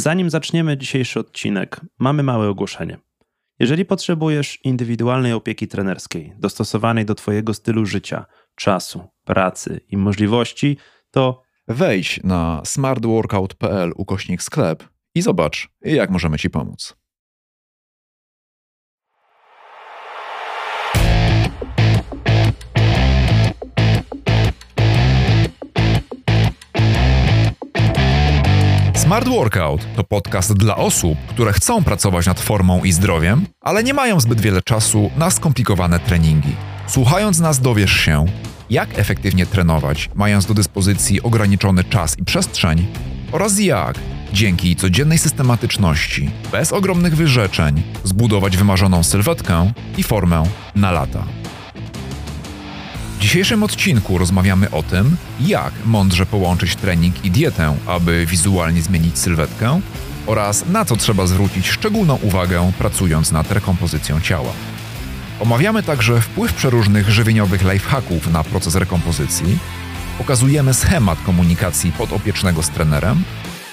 Zanim zaczniemy dzisiejszy odcinek, mamy małe ogłoszenie. Jeżeli potrzebujesz indywidualnej opieki trenerskiej, dostosowanej do Twojego stylu życia, czasu, pracy i możliwości, to Wejdź na smartworkout.pl ukośnik sklep i zobacz, jak możemy Ci pomóc. Smart Workout to podcast dla osób, które chcą pracować nad formą i zdrowiem, ale nie mają zbyt wiele czasu na skomplikowane treningi. Słuchając nas dowiesz się, jak efektywnie trenować, mając do dyspozycji ograniczony czas i przestrzeń, oraz jak, dzięki codziennej systematyczności, bez ogromnych wyrzeczeń, zbudować wymarzoną sylwetkę i formę na lata. W dzisiejszym odcinku rozmawiamy o tym, jak mądrze połączyć trening i dietę, aby wizualnie zmienić sylwetkę, oraz na co trzeba zwrócić szczególną uwagę pracując nad rekompozycją ciała. Omawiamy także wpływ przeróżnych żywieniowych lifehacków na proces rekompozycji, pokazujemy schemat komunikacji podopiecznego z trenerem,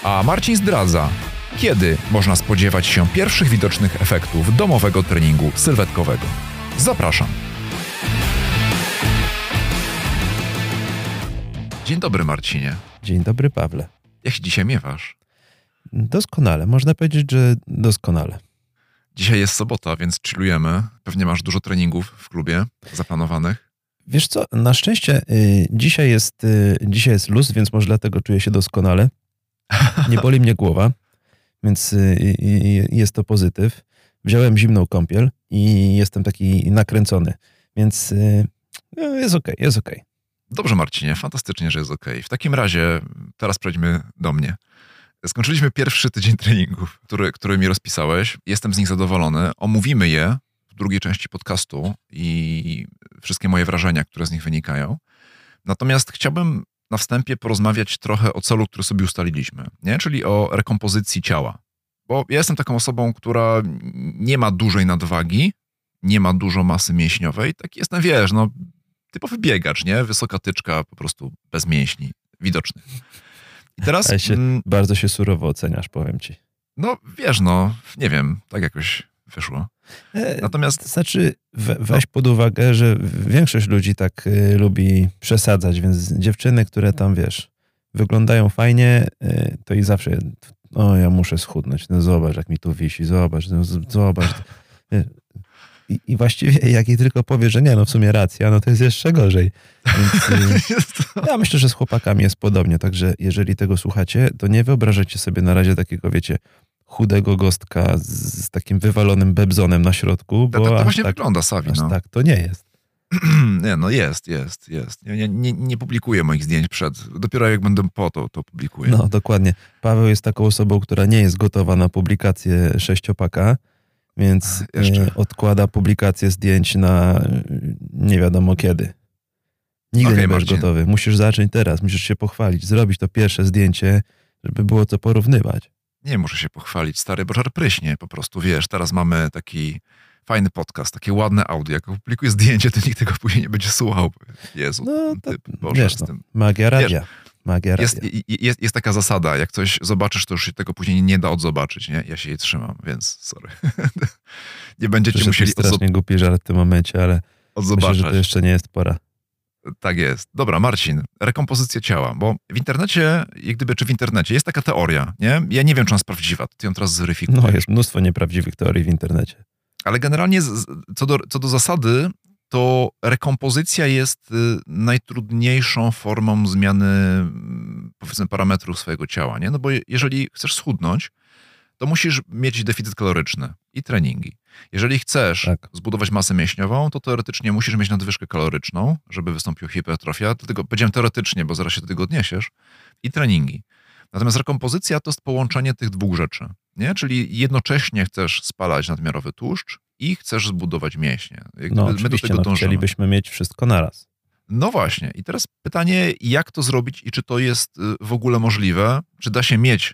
a Marcin zdradza, kiedy można spodziewać się pierwszych widocznych efektów domowego treningu sylwetkowego. Zapraszam. Dzień dobry Marcinie. dzień dobry Pawle. Jak się dzisiaj miewasz? Doskonale, można powiedzieć, że doskonale. Dzisiaj jest sobota, więc chillujemy. Pewnie masz dużo treningów w klubie zaplanowanych. Wiesz co, na szczęście y, dzisiaj, jest, y, dzisiaj jest luz, więc może dlatego czuję się doskonale. Nie boli mnie głowa, więc y, y, jest to pozytyw. Wziąłem zimną kąpiel i jestem taki nakręcony, więc y, no, jest okej, jest okej. Dobrze, Marcinie, fantastycznie, że jest ok. W takim razie teraz przejdźmy do mnie. Skończyliśmy pierwszy tydzień treningów, który, który mi rozpisałeś. Jestem z nich zadowolony. Omówimy je w drugiej części podcastu i wszystkie moje wrażenia, które z nich wynikają. Natomiast chciałbym na wstępie porozmawiać trochę o celu, który sobie ustaliliśmy, nie? czyli o rekompozycji ciała. Bo ja jestem taką osobą, która nie ma dużej nadwagi, nie ma dużo masy mięśniowej. Tak jestem, wiesz, no, typowy biegacz, nie? Wysoka tyczka, po prostu bez mięśni widocznych. I teraz... Się, mm, bardzo się surowo oceniasz, powiem ci. no, wiesz, no, nie wiem, tak jakoś wyszło. E, Natomiast To znaczy, we, weź pod uwagę, że większość ludzi tak y, lubi przesadzać, więc dziewczyny, które tam, wiesz, wyglądają fajnie, y, to i zawsze, o, ja muszę schudnąć, no zobacz, jak mi tu wisi, zobacz, no, zobacz. I, I właściwie, jak jej tylko powie, że nie, no w sumie racja, no to jest jeszcze gorzej. Więc, y, ja myślę, że z chłopakami jest podobnie, także jeżeli tego słuchacie, to nie wyobrażajcie sobie na razie takiego, wiecie, chudego gostka z, z takim wywalonym bebzonem na środku, to, bo to, to aż właśnie tak, wygląda, Savi, aż no. tak to nie jest. nie, no jest, jest, jest. Ja nie, nie, nie publikuję moich zdjęć przed. Dopiero jak będę po, to, to publikuję. No, dokładnie. Paweł jest taką osobą, która nie jest gotowa na publikację sześciopaka, więc jeszcze. e, odkłada publikację zdjęć na nie wiadomo kiedy. Nigdy Okej, nie będziesz Marcin. gotowy. Musisz zacząć teraz, musisz się pochwalić, zrobić to pierwsze zdjęcie, żeby było co porównywać. Nie muszę się pochwalić, stary, bo żar pryśnie po prostu, wiesz, teraz mamy taki fajny podcast, takie ładne audio. Jak publikuję zdjęcie, to nikt tego później nie będzie słuchał. Jezu, No, ty, to, Boże, wiesz, z no, magia Wiesz, radia. Magia. Jest, jest, jest taka zasada, jak coś zobaczysz, to już się tego później nie da odzobaczyć, nie? Ja się jej trzymam, więc sorry. nie będziecie Przyszedł musieli odzo- strasznie głupi żart w tym momencie, ale myślę, odzobaczać. że to jeszcze nie jest pora. Tak jest. Dobra, Marcin, rekompozycja ciała, bo w internecie, jak gdyby, czy w internecie jest taka teoria, nie? Ja nie wiem, czy ona jest prawdziwa, ty ją teraz zweryfikujesz. No, jest mnóstwo nieprawdziwych teorii w internecie. Ale generalnie co do, co do zasady, to rekompozycja jest y, najtrudniejszą formą zmiany, mm, powiedzmy, parametrów swojego ciała, nie? No bo je- jeżeli chcesz schudnąć, to musisz mieć deficyt kaloryczny i treningi. Jeżeli chcesz Tak. zbudować masę mięśniową, to teoretycznie musisz mieć nadwyżkę kaloryczną, żeby wystąpiła hipertrofia. Dlatego powiedziałem teoretycznie, bo zaraz się do tego odniesiesz. I treningi. Natomiast rekompozycja to jest połączenie tych dwóch rzeczy. Nie? Czyli jednocześnie chcesz spalać nadmiarowy tłuszcz i chcesz zbudować mięśnie. Jak No, my do tego no, dążymy. chcielibyśmy mieć wszystko naraz. No właśnie. I teraz pytanie, jak to zrobić i czy to jest y, w ogóle możliwe? Czy da się mieć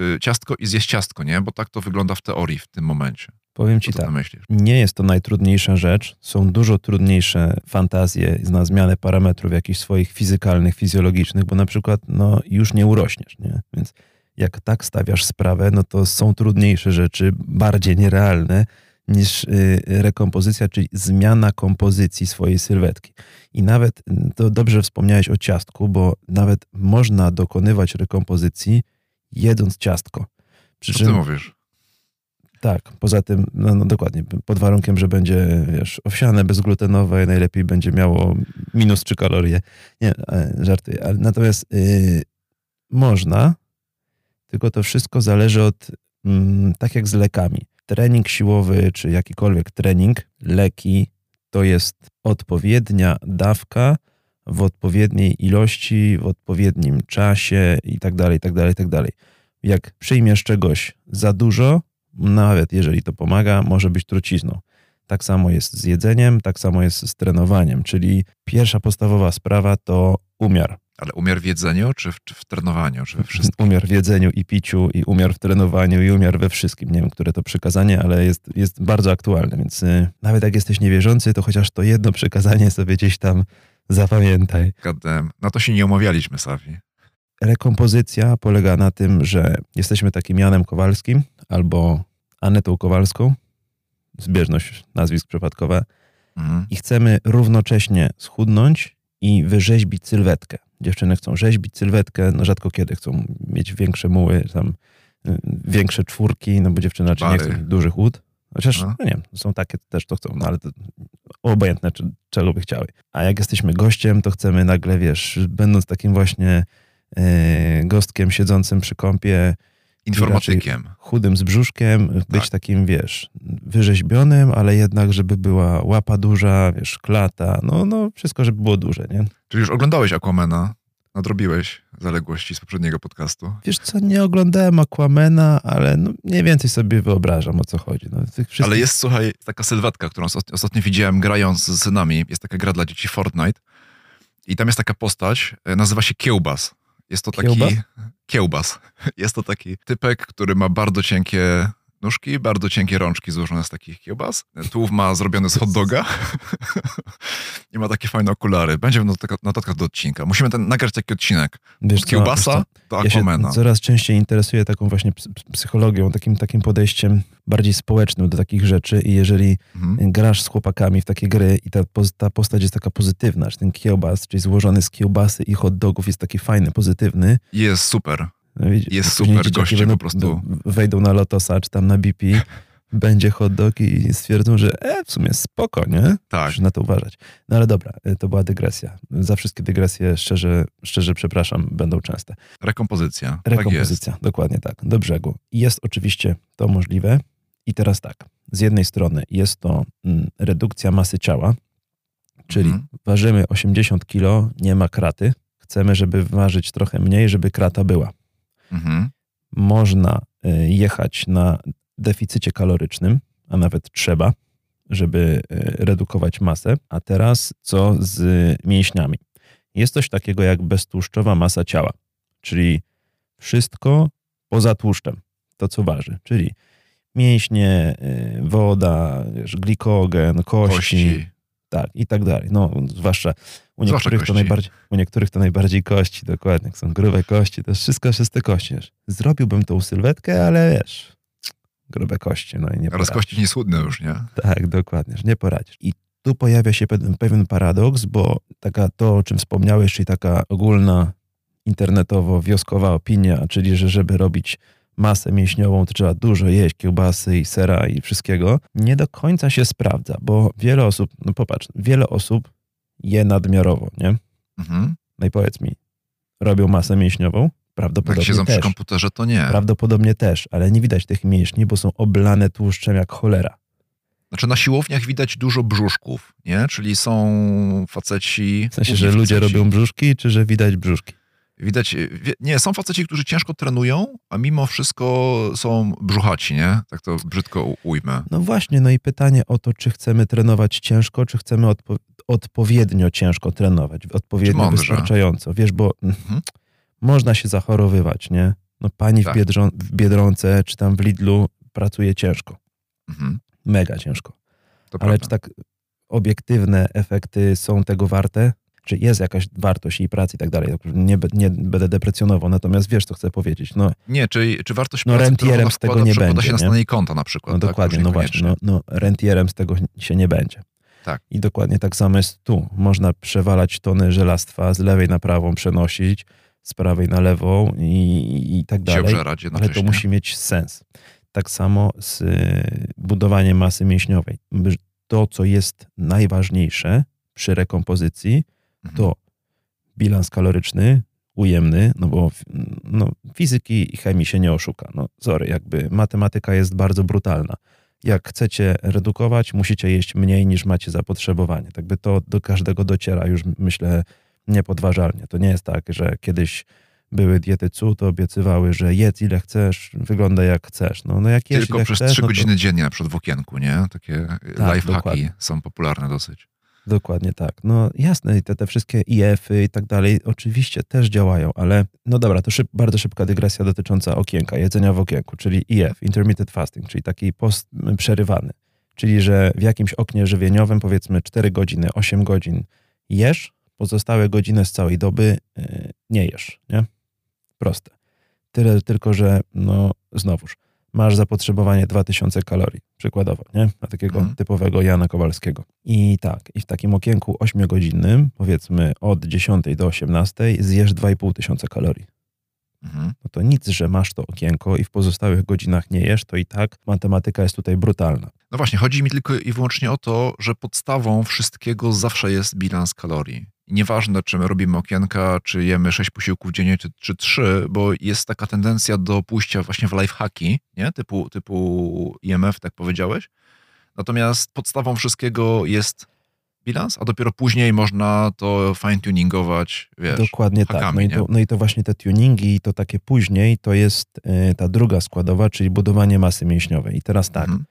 y, ciastko i zjeść ciastko, nie? Bo tak to wygląda w teorii w tym momencie. Powiem ci tak. Nie jest to najtrudniejsza rzecz. Są dużo trudniejsze fantazje na zmianę parametrów jakichś swoich fizykalnych, fizjologicznych, bo na przykład no, już nie urośniesz. Nie? Więc jak tak stawiasz sprawę, no to są trudniejsze rzeczy, bardziej nierealne niż y, rekompozycja, czyli zmiana kompozycji swojej sylwetki. I nawet, y, to dobrze wspomniałeś o ciastku, bo nawet można dokonywać rekompozycji jedząc ciastko. Przy czym, Co ty mówisz? Tak, poza tym, no, no, dokładnie, pod warunkiem, że będzie, wiesz, owsiane, bezglutenowe, najlepiej będzie miało minus 3 kalorie. Nie, e, żartuję, ale natomiast yy, można, tylko to wszystko zależy od, mm, tak jak z lekami. Trening siłowy, czy jakikolwiek trening, leki, to jest odpowiednia dawka w odpowiedniej ilości, w odpowiednim czasie i tak dalej, tak dalej, tak dalej. Jak przyjmiesz czegoś za dużo, nawet jeżeli to pomaga, może być trucizną. Tak samo jest z jedzeniem, tak samo jest z trenowaniem, czyli pierwsza podstawowa sprawa to umiar. Ale umiar w jedzeniu, czy w, czy w trenowaniu, czy we wszystkim? Umiar w jedzeniu i piciu, i umiar w trenowaniu, i umiar we wszystkim. Nie wiem, które to przykazanie, ale jest, jest bardzo aktualne, więc y, nawet jak jesteś niewierzący, to chociaż to jedno przykazanie sobie gdzieś tam zapamiętaj. Gadem. Na to się nie umawialiśmy, Sawi. Rekompozycja polega na tym, że jesteśmy takim Janem Kowalskim albo Anetą Kowalską, zbieżność nazwisk przypadkowe, mhm. i chcemy równocześnie schudnąć i wyrzeźbić sylwetkę. Dziewczyny chcą rzeźbić sylwetkę, no rzadko kiedy chcą mieć większe muły, tam y, większe czwórki, no bo dziewczyny raczej nie chcą dużych łód. Chociaż, no. no nie wiem, są takie też, to chcą, no ale to obojętne, czy, czego by chciały. A jak jesteśmy gościem, to chcemy nagle, wiesz, będąc takim właśnie yy, gostkiem siedzącym przy kąpie, informatykiem. Chudym z brzuszkiem, być tak. takim, wiesz, wyrzeźbionym, ale jednak, żeby była łapa duża, wiesz, klata, no, no wszystko, żeby było duże, nie? Czyli już oglądałeś Aquamena? Nadrobiłeś zaległości z poprzedniego podcastu? Wiesz co, nie oglądałem Aquamena, ale no mniej więcej sobie wyobrażam, o co chodzi. No, wszystkich... Ale jest, słuchaj, taka sylwetka, którą ostatnio widziałem grając z synami. Jest taka gra dla dzieci Fortnite. I tam jest taka postać, e, nazywa się Kiełbas. Jest to taki... Kiełbas? Kiełbas. Jest to taki typek, który ma bardzo cienkie nóżki, bardzo cienkie rączki złożone z takich kiełbas. Tułów ma zrobiony z hot doga i ma takie fajne okulary. Będzie w notatkach do odcinka. Musimy ten, nagrać taki odcinek. Wiesz kiełbasa do Aquamana. Ja coraz częściej interesuję taką właśnie psychologią, takim, takim podejściem bardziej społecznym do takich rzeczy i jeżeli mhm. grasz z chłopakami w takie gry i ta, ta postać jest taka pozytywna, że ten kiełbas, czyli złożony z kiełbasy i hot dogów jest taki fajny, pozytywny. Jest super. No, jest super goście po prostu. Wejdą na Lotosa czy tam na BP, będzie hot dog i stwierdzą, że e, w sumie spoko, nie? Tak. Muszę na to uważać. No ale dobra, e, to była dygresja. Za wszystkie dygresje szczerze, szczerze przepraszam, będą częste. Rekompozycja. Tak Rekompozycja, tak dokładnie tak, do brzegu. Jest oczywiście to możliwe i teraz tak, z jednej strony jest to mm, redukcja masy ciała, czyli mhm. ważymy 80 kg, nie ma kraty, chcemy, żeby ważyć trochę mniej, żeby krata była. Mhm. Można y, jechać na deficycie kalorycznym, a nawet trzeba, żeby y, redukować masę. A teraz co z mięśniami? Jest coś takiego jak beztłuszczowa masa ciała, czyli wszystko poza tłuszczem, to co waży, czyli mięśnie, y, woda, glikogen, kości, kości, tak i tak dalej. No, zwłaszcza u niektórych, to najbardziej, u niektórych to najbardziej kości, dokładnie. Jak są grube kości, to jest wszystko czyste kości. Wiesz. Zrobiłbym tą sylwetkę, ale wiesz, grube kości, no i nie Ale z kości nie już, nie? Tak, dokładnie, że nie poradzisz. I tu pojawia się pewien, pewien paradoks, bo taka to, o czym wspomniałeś, czyli taka ogólna internetowo-wioskowa opinia, czyli że żeby robić masę mięśniową, to trzeba dużo jeść kiełbasy i sera i wszystkiego, nie do końca się sprawdza, bo wiele osób, no popatrz, wiele osób je nadmiarowo, nie? Mhm. No i powiedz mi, robią masę mięśniową? Prawdopodobnie Jak siedzą też. przy komputerze, to nie. Prawdopodobnie też, ale nie widać tych mięśni, bo są oblane tłuszczem jak cholera. Znaczy na siłowniach widać dużo brzuszków, nie? Czyli są faceci... W sensie, że ludzie faceci. robią brzuszki, czy że widać brzuszki? Widać, nie, są faceci, którzy ciężko trenują, a mimo wszystko są brzuchaci, nie? Tak to brzydko ujmę. No właśnie, no i pytanie o to, czy chcemy trenować ciężko, czy chcemy odpo odpowiednio ciężko trenować, odpowiednio wystarczająco. Wiesz, bo mhm. można się zachorowywać, nie? No pani tak. w, Biedrą w Biedronce, czy tam w Lidlu pracuje ciężko. Mhm. Mega ciężko. To Ale prawda. czy tak obiektywne efekty są tego warte? Czy jest jakaś wartość jej pracy i tak dalej. Nie, nie będę deprecjonował, natomiast wiesz, co chcę powiedzieć. No, nie, czy, czy wartość no, pracy, rentierem z tego nie będzie. się na stanie konta na przykład. No tak? dokładnie, no właśnie, no, no rentierem z tego się nie będzie. Tak. I dokładnie tak samo jest tu. Można przewalać tony żelastwa z lewej na prawą, przenosić z prawej na lewą i, i tak dalej. ale to musi mieć sens. Tak samo z y, budowaniem masy mięśniowej. To, co jest najważniejsze przy rekompozycji. To bilans kaloryczny, ujemny, no bo no, fizyki i chemii się nie oszuka. No, sorry, jakby matematyka jest bardzo brutalna. Jak chcecie redukować, musicie jeść mniej niż macie zapotrzebowanie. Tak by to do każdego dociera już, myślę, niepodważalnie. To nie jest tak, że kiedyś były diety CU, to obiecywały, że jedz ile chcesz, wygląda jak chcesz. No, no jak Tylko przez trzy no godziny dziennie na przykład w okienku, nie? Takie tak, lifehacki są popularne dosyć. Dokładnie tak. No jasne, te, te wszystkie IF-y i tak dalej oczywiście też działają, ale no dobra, to szyb, bardzo szybka dygresja dotycząca okienka, jedzenia w okienku, czyli IF, intermittent fasting, czyli taki post przerywany. Czyli, że w jakimś oknie żywieniowym powiedzmy 4 godziny, 8 godzin jesz, pozostałe godziny z całej doby yy, nie jesz, nie? Proste. Tyle tylko, że no znowuż, masz zapotrzebowanie 2000 kalorii, przykładowo, nie? Na takiego mhm. typowego Jana Kowalskiego. I tak, i w takim okienku 8-godzinnym, powiedzmy od 10 do 18, zjesz 2500 kalorii. Mhm. No to nic, że masz to okienko i w pozostałych godzinach nie jesz, to i tak matematyka jest tutaj brutalna. No właśnie, chodzi mi tylko i wyłącznie o to, że podstawą wszystkiego zawsze jest bilans kalorii. Nieważne, czy my robimy okienka, czy jemy 6 posiłków dziennie, czy, czy 3, bo jest taka tendencja do pójścia właśnie w lifehacki, nie? Typu, typu IMF, tak powiedziałeś. Natomiast podstawą wszystkiego jest bilans, a dopiero później można to fine-tuningować, wiesz, Dokładnie hakami, tak. No i, to, no i, to, właśnie te tuningi, to takie później, to jest y, ta druga składowa, czyli budowanie masy mięśniowej. I teraz tak, mhm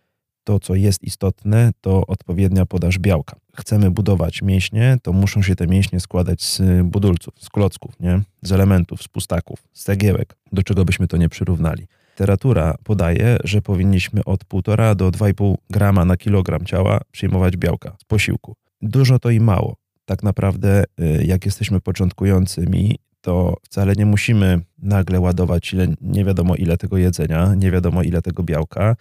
to, co jest istotne, to odpowiednia podaż białka. Chcemy budować mięśnie, to muszą się te mięśnie składać z budulców, z klocków, nie? z elementów, z pustaków, z cegiełek, do czego byśmy to nie przyrównali. Literatura podaje, że powinniśmy od 1,5 do 2,5 grama na kilogram ciała przyjmować białka z posiłku. Dużo to i mało. Tak naprawdę, y, jak jesteśmy początkującymi, to wcale nie musimy nagle ładować ile, nie wiadomo ile tego jedzenia, nie wiadomo ile tego białka,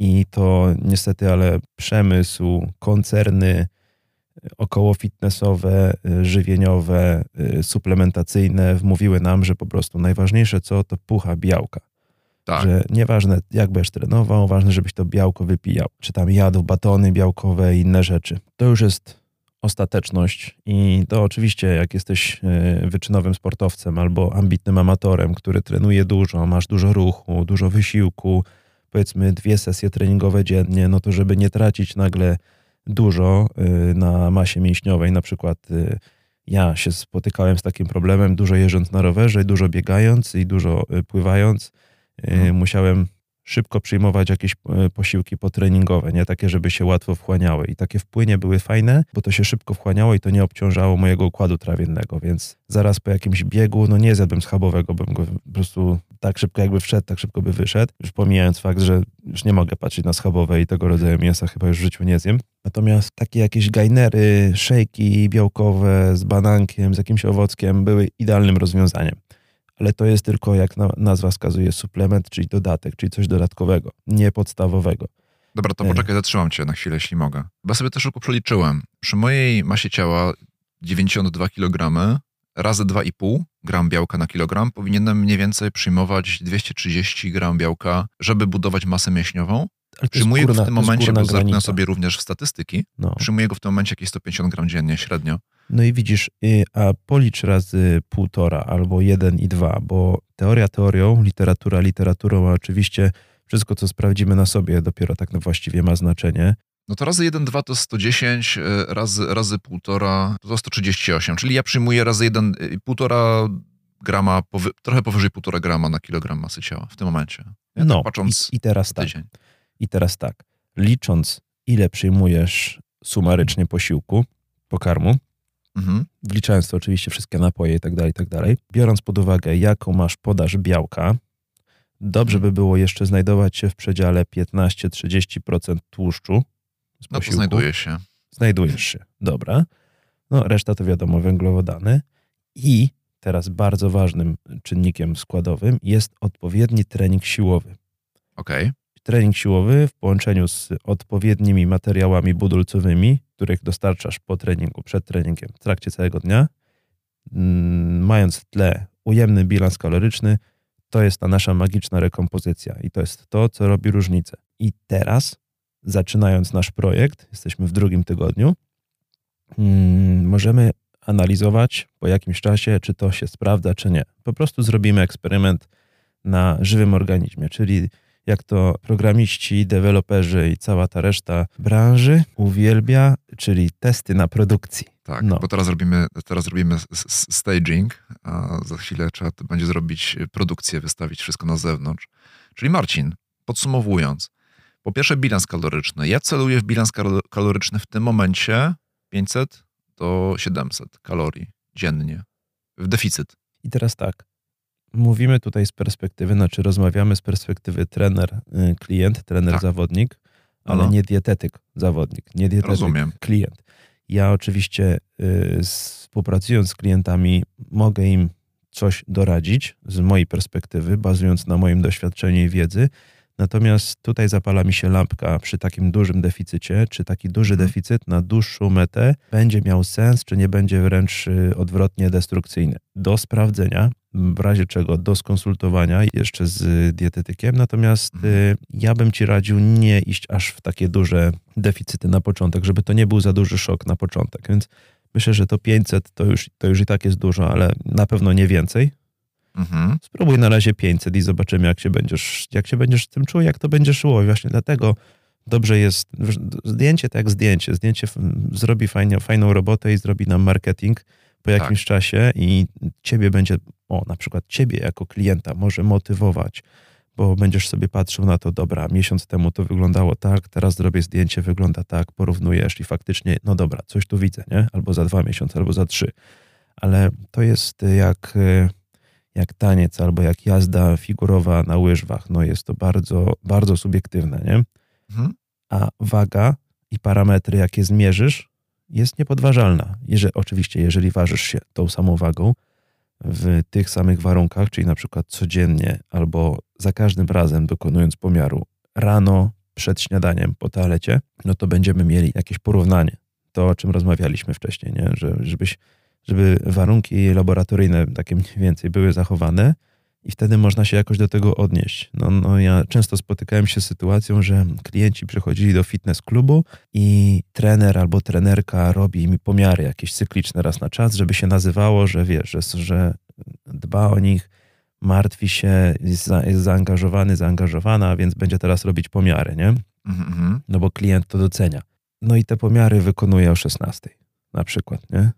i to niestety, ale przemysł, koncerny około fitnessowe, żywieniowe, suplementacyjne wmówiły nam, że po prostu najważniejsze co to pucha białka. Tak. Że nieważne jak będziesz trenował, ważne, żebyś to białko wypijał. Czy tam jadł batony białkowe i inne rzeczy. To już jest ostateczność i to oczywiście jak jesteś e, wyczynowym sportowcem albo ambitnym amatorem, który trenuje dużo, masz dużo ruchu, dużo wysiłku, powiedzmy dwie sesje treningowe dziennie, no to żeby nie tracić nagle dużo y, na masie mięśniowej, na przykład y, ja się spotykałem z takim problemem, dużo jeżdżąc na rowerze, dużo biegając i dużo y, pływając, mhm. musiałem szybko przyjmować jakieś e, posiłki potreningowe, nie takie, żeby się łatwo wchłaniały. I takie wpłynie były fajne, bo to się szybko wchłaniało i to nie obciążało mojego układu trawiennego, więc zaraz po jakimś biegu, no nie zjadłbym schabowego, bym go po prostu tak szybko jakby wszedł, tak szybko by wyszedł. Już pomijając fakt, że już nie mogę patrzeć na schabowe i tego rodzaju mięsa chyba już w życiu nie zjem. Natomiast takie jakieś gainery, szejki białkowe z banankiem, z jakimś owockiem były idealnym rozwiązaniem ale to jest tylko, jak nazwa wskazuje, suplement, czyli dodatek, czyli coś dodatkowego, nie podstawowego. Dobra, to poczekaj, zatrzymam cię na chwilę, jeśli mogę. Bo sobie też szybko przeliczyłem. Przy mojej masie ciała 92 kg razy 2,5 gram białka na kilogram powinienem mniej więcej przyjmować 230 gram białka, żeby budować masę mięśniową. Przyjmuję go w tym momencie, bo zerknę sobie również w statystyki, no. przyjmuję go w tym momencie jakieś 150 gram dziennie średnio. No i widzisz, y, a policz razy półtora albo jeden i dwa, bo teoria teorią, literatura literaturą, a oczywiście wszystko, co sprawdzimy na sobie, dopiero tak właściwie ma znaczenie. No to razy 1, 2 to 110, y, razy, razy półtora to 138, czyli ja przyjmuję razy 1, y, półtora grama, powy, trochę powyżej półtora grama na kilogram masy ciała w tym momencie. Ja no tak patrząc i, i teraz tak. I teraz tak, licząc ile przyjmujesz sumarycznie posiłku, pokarmu, Mhm. Wliczając to oczywiście wszystkie napoje i tak dalej, i tak dalej. Biorąc pod uwagę, jaką masz podaż białka, dobrze by było jeszcze znajdować się w przedziale 15-30% tłuszczu. Z no to znajduje się. Znajdujesz się, dobra. No, reszta to wiadomo, węglowodany. I teraz bardzo ważnym czynnikiem składowym jest odpowiedni trening siłowy. Okej. Trening siłowy w połączeniu z odpowiednimi materiałami budulcowymi, których dostarczasz po treningu, przed treningiem, w trakcie całego dnia, mm, mając w tle ujemny bilans kaloryczny, to jest ta nasza magiczna rekompozycja i to jest to, co robi różnicę. I teraz, zaczynając nasz projekt, jesteśmy w drugim tygodniu, mm, możemy analizować po jakimś czasie, czy to się sprawdza, czy nie. Po prostu zrobimy eksperyment na żywym organizmie, czyli jak to programiści, deweloperzy i cała ta reszta branży uwielbia, czyli testy na produkcji. Tak, No. bo teraz robimy, teraz robimy staging, a za chwilę trzeba będzie zrobić produkcję, wystawić wszystko na zewnątrz. Czyli Marcin, podsumowując, po pierwsze bilans kaloryczny. Ja celuję w bilans kal- kaloryczny w tym momencie 500 do 700 kalorii dziennie. W deficyt. I teraz tak, mówimy tutaj z perspektywy, znaczy rozmawiamy z perspektywy trener, y, klient, trener, Tak. zawodnik, ale Aha. nie dietetyk, zawodnik, nie dietetyk, Rozumiem. klient. Ja oczywiście y, współpracując z klientami mogę im coś doradzić z mojej perspektywy, bazując na moim doświadczeniu i wiedzy. Natomiast tutaj zapala mi się lampka przy takim dużym deficycie, czy taki duży Mhm. deficyt na dłuższą metę będzie miał sens, czy nie będzie wręcz y, odwrotnie destrukcyjny. Do sprawdzenia, w razie czego do skonsultowania jeszcze z dietetykiem. Natomiast Mhm. y, ja bym ci radził nie iść aż w takie duże deficyty na początek, żeby to nie był za duży szok na początek. Więc myślę, że to 500 to już, to już i tak jest dużo, ale na pewno nie więcej. Mhm. Spróbuj na razie 500 i zobaczymy, jak się będziesz, jak się będziesz z tym czuł, jak to będzie szło. I właśnie dlatego dobrze jest zdjęcie tak jak zdjęcie. Zdjęcie zrobi fajnie, fajną robotę i zrobi nam marketing po Tak. jakimś czasie i ciebie będzie, o na przykład ciebie jako klienta może motywować, bo będziesz sobie patrzył na to, dobra, miesiąc temu to wyglądało tak, teraz zrobię zdjęcie, wygląda tak, porównujesz i faktycznie, no dobra, coś tu widzę, nie? Albo za dwa miesiące, albo za trzy. Ale to jest jak, y, jak taniec, albo jak jazda figurowa na łyżwach. No jest to bardzo, bardzo subiektywne, nie? Mhm. A waga i parametry, jakie zmierzysz, jest niepodważalna. Jeżeli, oczywiście, jeżeli ważysz się tą samą wagą w tych samych warunkach, czyli na przykład codziennie albo za każdym razem dokonując pomiaru rano, przed śniadaniem, po toalecie, no to będziemy mieli jakieś porównanie. To, o czym rozmawialiśmy wcześniej, nie? Że, żebyś, żeby warunki laboratoryjne takie mniej więcej były zachowane i wtedy można się jakoś do tego odnieść. No, no ja często spotykałem się z sytuacją, że klienci przychodzili do fitness klubu i trener albo trenerka robi mi pomiary jakieś cykliczne raz na czas, żeby się nazywało, że wiesz, że, że dba o nich, martwi się, jest, za, jest zaangażowany, zaangażowana, więc będzie teraz robić pomiary, nie? Mhm. Mhm. No bo klient to docenia. No i te pomiary wykonuje o 16 na przykład, nie?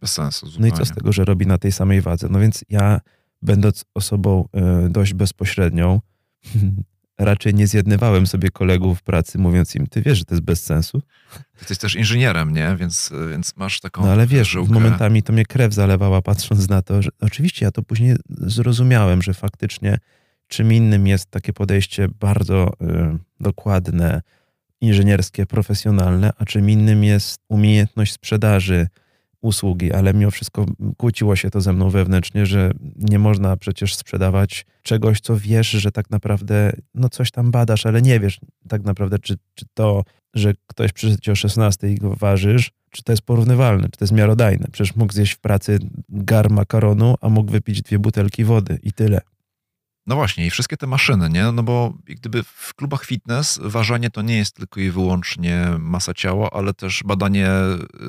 Bez sensu No zupełnie. i co z tego, że robi na tej samej wadze? No więc ja, będąc osobą y, dość bezpośrednią, raczej nie zjednywałem sobie kolegów w pracy, mówiąc im, ty wiesz, że to jest bez sensu. Ty jesteś też inżynierem, nie? Więc, więc masz taką No ale wiesz, żyłkę. momentami to mnie krew zalewała, patrząc na to, że oczywiście ja to później zrozumiałem, że faktycznie czym innym jest takie podejście bardzo y, dokładne, inżynierskie, profesjonalne, a czym innym jest umiejętność sprzedaży usługi, ale mimo wszystko kłóciło się to ze mną wewnętrznie, że nie można przecież sprzedawać czegoś, co wiesz, że tak naprawdę no coś tam badasz, ale nie wiesz tak naprawdę, czy, czy to, że ktoś przyszedł o 16 i go ważysz, czy to jest porównywalne, czy to jest miarodajne. Przecież mógł zjeść w pracy gar makaronu, a mógł wypić dwie butelki wody i tyle. No właśnie, i wszystkie te maszyny, nie? No bo gdyby w klubach fitness ważenie to nie jest tylko i wyłącznie masa ciała, ale też badanie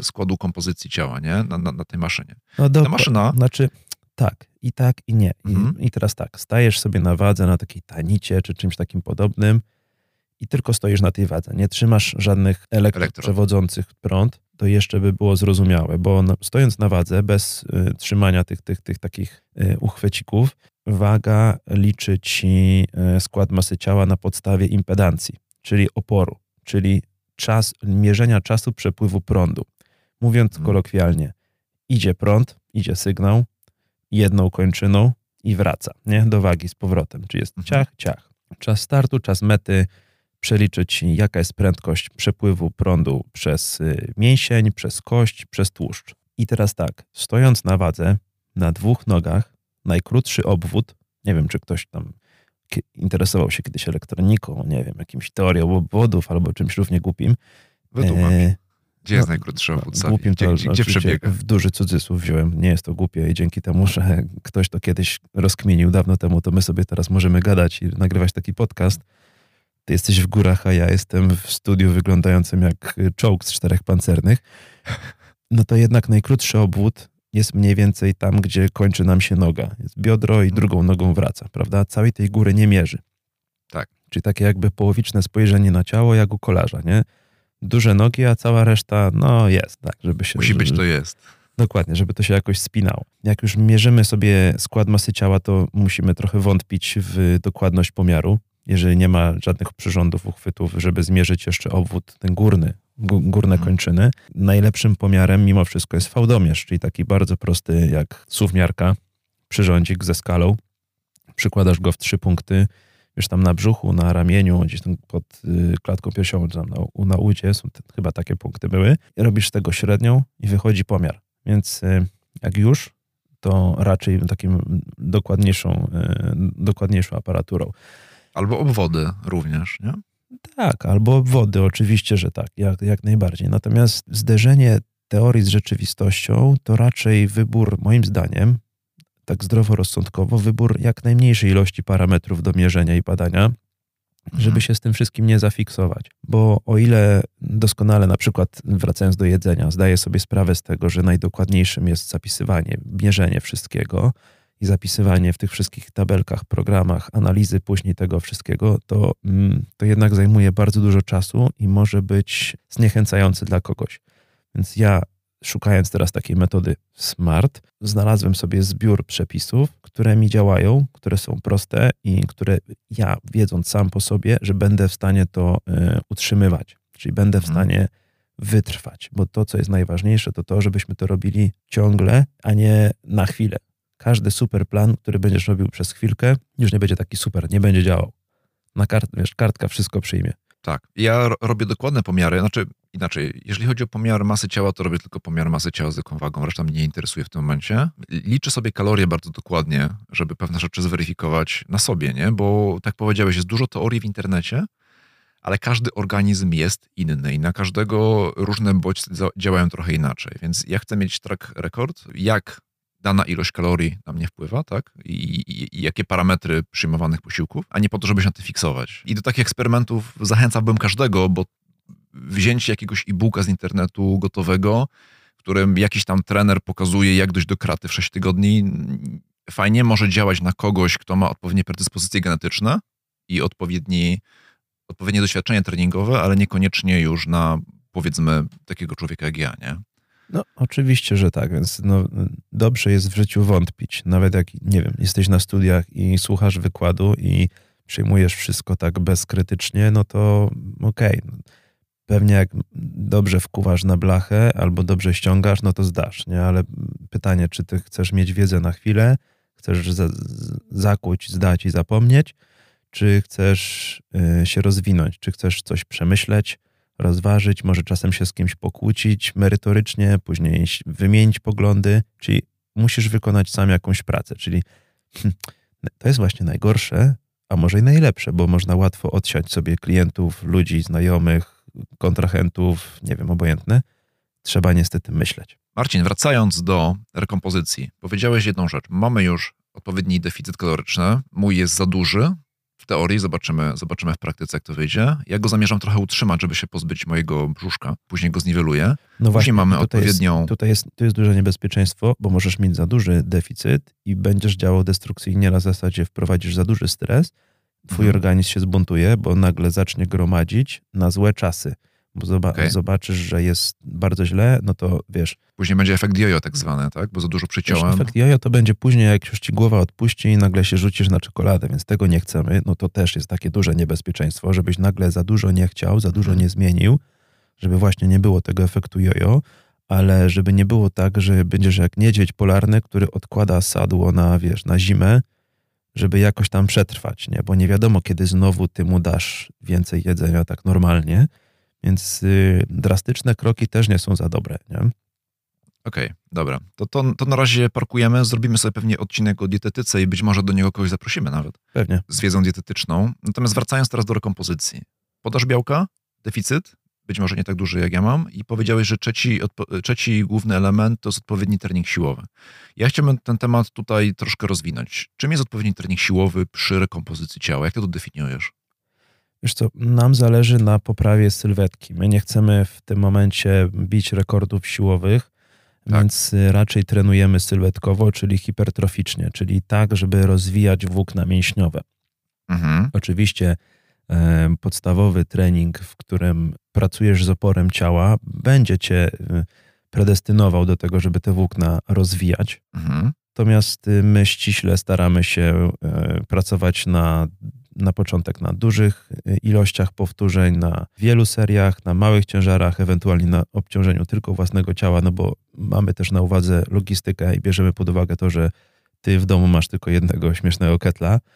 składu kompozycji ciała, nie? Na, na, na tej maszynie. No Ta maszyna- Znaczy, tak, i tak, i nie. I, Mhm. I teraz tak, stajesz sobie na wadze na takiej tanicie, czy czymś takim podobnym i tylko stoisz na tej wadze. Nie trzymasz żadnych elektrod przewodzących prąd, to jeszcze by było zrozumiałe, bo no, stojąc na wadze, bez y, trzymania tych, tych, tych takich y, uchwycików, waga liczy ci y, skład masy ciała na podstawie impedancji, czyli oporu, czyli czas, mierzenia czasu przepływu prądu. Mówiąc Mhm. kolokwialnie, idzie prąd, idzie sygnał, jedną kończyną i wraca, nie? Do wagi z powrotem. Czy jest Mhm. ciach, ciach. Czas startu, czas mety, przeliczyć jaka jest prędkość przepływu prądu przez y, mięsień, przez kość, przez tłuszcz. I teraz tak, stojąc na wadze, na dwóch nogach, najkrótszy obwód, nie wiem, czy ktoś tam interesował się kiedyś elektroniką, nie wiem, jakimś teorią obwodów albo czymś równie głupim. Wytłumacz. E, gdzie jest no, najkrótszy obwód sali? Głupim to, gdzie, gdzie przebiega? W duży cudzysłów wziąłem. Nie jest to głupie i dzięki temu, że ktoś to kiedyś rozkminił dawno temu, to my sobie teraz możemy gadać i nagrywać taki podcast. Ty jesteś w górach, a ja jestem w studiu wyglądającym jak czołg z czterech pancernych. No to jednak najkrótszy obwód jest mniej więcej tam, gdzie kończy nam się noga. Jest biodro i drugą nogą wraca, prawda? Całej tej góry nie mierzy. Tak. Czyli takie jakby połowiczne spojrzenie na ciało, jak u kolarza, nie? Duże nogi, a cała reszta, no jest, tak, żeby się... Musi być, to jest. Dokładnie, żeby to się jakoś spinało. Jak już mierzymy sobie skład masy ciała, to musimy trochę wątpić w dokładność pomiaru. Jeżeli nie ma żadnych przyrządów, uchwytów, żeby zmierzyć jeszcze obwód ten górny, górne mhm. kończyny. Najlepszym pomiarem mimo wszystko jest fałdomierz, czyli taki bardzo prosty jak suwmiarka, przyrządzik ze skalą. Przykładasz go w trzy punkty, wiesz, tam na brzuchu, na ramieniu, gdzieś tam pod y, klatką piersiową, tam na, na udzie, są te, chyba takie punkty były. I robisz z tego średnią i wychodzi pomiar. Więc y, jak już, to raczej takim dokładniejszą, y, dokładniejszą aparaturą. Albo obwody również, nie? Tak, albo obwody, oczywiście, że tak, jak, jak najbardziej. Natomiast zderzenie teorii z rzeczywistością to raczej wybór, moim zdaniem, tak zdroworozsądkowo, wybór jak najmniejszej ilości parametrów do mierzenia i badania, żeby mhm. się z tym wszystkim nie zafiksować. Bo o ile doskonale, na przykład wracając do jedzenia, zdaję sobie sprawę z tego, że najdokładniejszym jest zapisywanie, mierzenie wszystkiego, i zapisywanie w tych wszystkich tabelkach, programach, analizy później tego wszystkiego, to, mm, to jednak zajmuje bardzo dużo czasu i może być zniechęcający dla kogoś. Więc ja, szukając teraz takiej metody SMART, znalazłem sobie zbiór przepisów, które mi działają, które są proste i które ja, wiedząc sam po sobie, że będę w stanie to y, utrzymywać, czyli będę w mhm. stanie wytrwać, bo to, co jest najważniejsze, to to, żebyśmy to robili ciągle, a nie na chwilę każdy super plan, który będziesz robił przez chwilkę, już nie będzie taki super, nie będzie działał. Na kart, wiesz, kartka wszystko przyjmie. Tak. Ja robię dokładne pomiary, znaczy inaczej, jeżeli chodzi o pomiar masy ciała, to robię tylko pomiar masy ciała z jaką wagą, reszta mnie nie interesuje w tym momencie. Liczę sobie kalorie bardzo dokładnie, żeby pewne rzeczy zweryfikować na sobie, nie? Bo tak powiedziałeś, jest dużo teorii w internecie, ale każdy organizm jest inny i na każdego różne bodźce działają trochę inaczej. Więc ja chcę mieć track record, jak dana ilość kalorii na mnie wpływa, tak? I, i, I, jakie parametry przyjmowanych posiłków, a nie po to, żeby się na tym fiksować. I do takich eksperymentów zachęcałbym każdego, bo wzięcie jakiegoś e-booka z internetu gotowego, w którym jakiś tam trener pokazuje, jak dojść do kraty w 6 tygodni, fajnie może działać na kogoś, kto ma odpowiednie predyspozycje genetyczne i odpowiedni, odpowiednie doświadczenie treningowe, ale niekoniecznie już na powiedzmy takiego człowieka jak ja, nie? No, oczywiście, że tak, więc no, dobrze jest w życiu wątpić. Nawet jak, nie wiem, jesteś na studiach i słuchasz wykładu i przyjmujesz wszystko tak bezkrytycznie, no to okej. Okay. Pewnie jak dobrze wkuwasz na blachę albo dobrze ściągasz, no to zdasz, nie? Ale pytanie, czy ty chcesz mieć wiedzę na chwilę, chcesz za, zakuć, zdać i zapomnieć, czy chcesz y, się rozwinąć, czy chcesz coś przemyśleć, rozważyć, może czasem się z kimś pokłócić merytorycznie, później wymienić poglądy, czyli musisz wykonać sam jakąś pracę, czyli hmm, to jest właśnie najgorsze, a może i najlepsze, bo można łatwo odsiać sobie klientów, ludzi, znajomych, kontrahentów, nie wiem, obojętne. Trzeba niestety myśleć. Marcin, wracając do rekompozycji, powiedziałeś jedną rzecz. Mamy już odpowiedni deficyt kaloryczny, mój jest za duży, teorii, zobaczymy, zobaczymy w praktyce, jak to wyjdzie. Ja go zamierzam trochę utrzymać, żeby się pozbyć mojego brzuszka. Później go zniweluję. No Później właśnie, mamy tutaj odpowiednią... Jest, tutaj jest, tu jest duże niebezpieczeństwo, bo możesz mieć za duży deficyt i będziesz działał destrukcyjnie na zasadzie wprowadzisz za duży stres, twój mhm. organizm się zbuntuje, bo nagle zacznie gromadzić na złe czasy bo zoba okay. zobaczysz, że jest bardzo źle, no to wiesz. Później będzie efekt jojo tak zwany, tak? Bo za dużo przyciąłem. Wiesz, efekt jojo to będzie później, jak już ci głowa odpuści i nagle się rzucisz na czekoladę, więc tego nie chcemy. No to też jest takie duże niebezpieczeństwo, żebyś nagle za dużo nie chciał, za dużo mhm. nie zmienił, żeby właśnie nie było tego efektu jojo, ale żeby nie było tak, że będziesz jak niedźwiedź polarny, który odkłada sadło na, wiesz, na zimę, żeby jakoś tam przetrwać, nie? Bo nie wiadomo, kiedy znowu ty mu dasz więcej jedzenia tak normalnie, więc y, drastyczne kroki też nie są za dobre. Nie? Okej, dobra. To, to, to na razie parkujemy, zrobimy sobie pewnie odcinek o dietetyce i być może do niego kogoś zaprosimy nawet Pewnie. z wiedzą dietetyczną. Natomiast wracając teraz do rekompozycji. Podaż białka, deficyt, być może nie tak duży jak ja mam i powiedziałeś, że trzeci, trzeci główny element to jest odpowiedni trening siłowy. Ja chciałbym ten temat tutaj troszkę rozwinąć. Czym jest odpowiedni trening siłowy przy rekompozycji ciała? Jak ty to definiujesz? Wiesz co, nam zależy na poprawie sylwetki. My nie chcemy w tym momencie bić rekordów siłowych, Tak. więc y, raczej trenujemy sylwetkowo, czyli hipertroficznie, czyli tak, żeby rozwijać włókna mięśniowe. Mhm. Oczywiście e, podstawowy trening, w którym pracujesz z oporem ciała, będzie cię y, predestynował do tego, żeby te włókna rozwijać. Mhm. Natomiast y, my ściśle staramy się e, pracować na, na początek na dużych y, ilościach powtórzeń, na wielu seriach, na małych ciężarach, ewentualnie na obciążeniu tylko własnego ciała, no bo mamy też na uwadze logistykę i bierzemy pod uwagę to, że ty w domu masz tylko jednego śmiesznego ketla.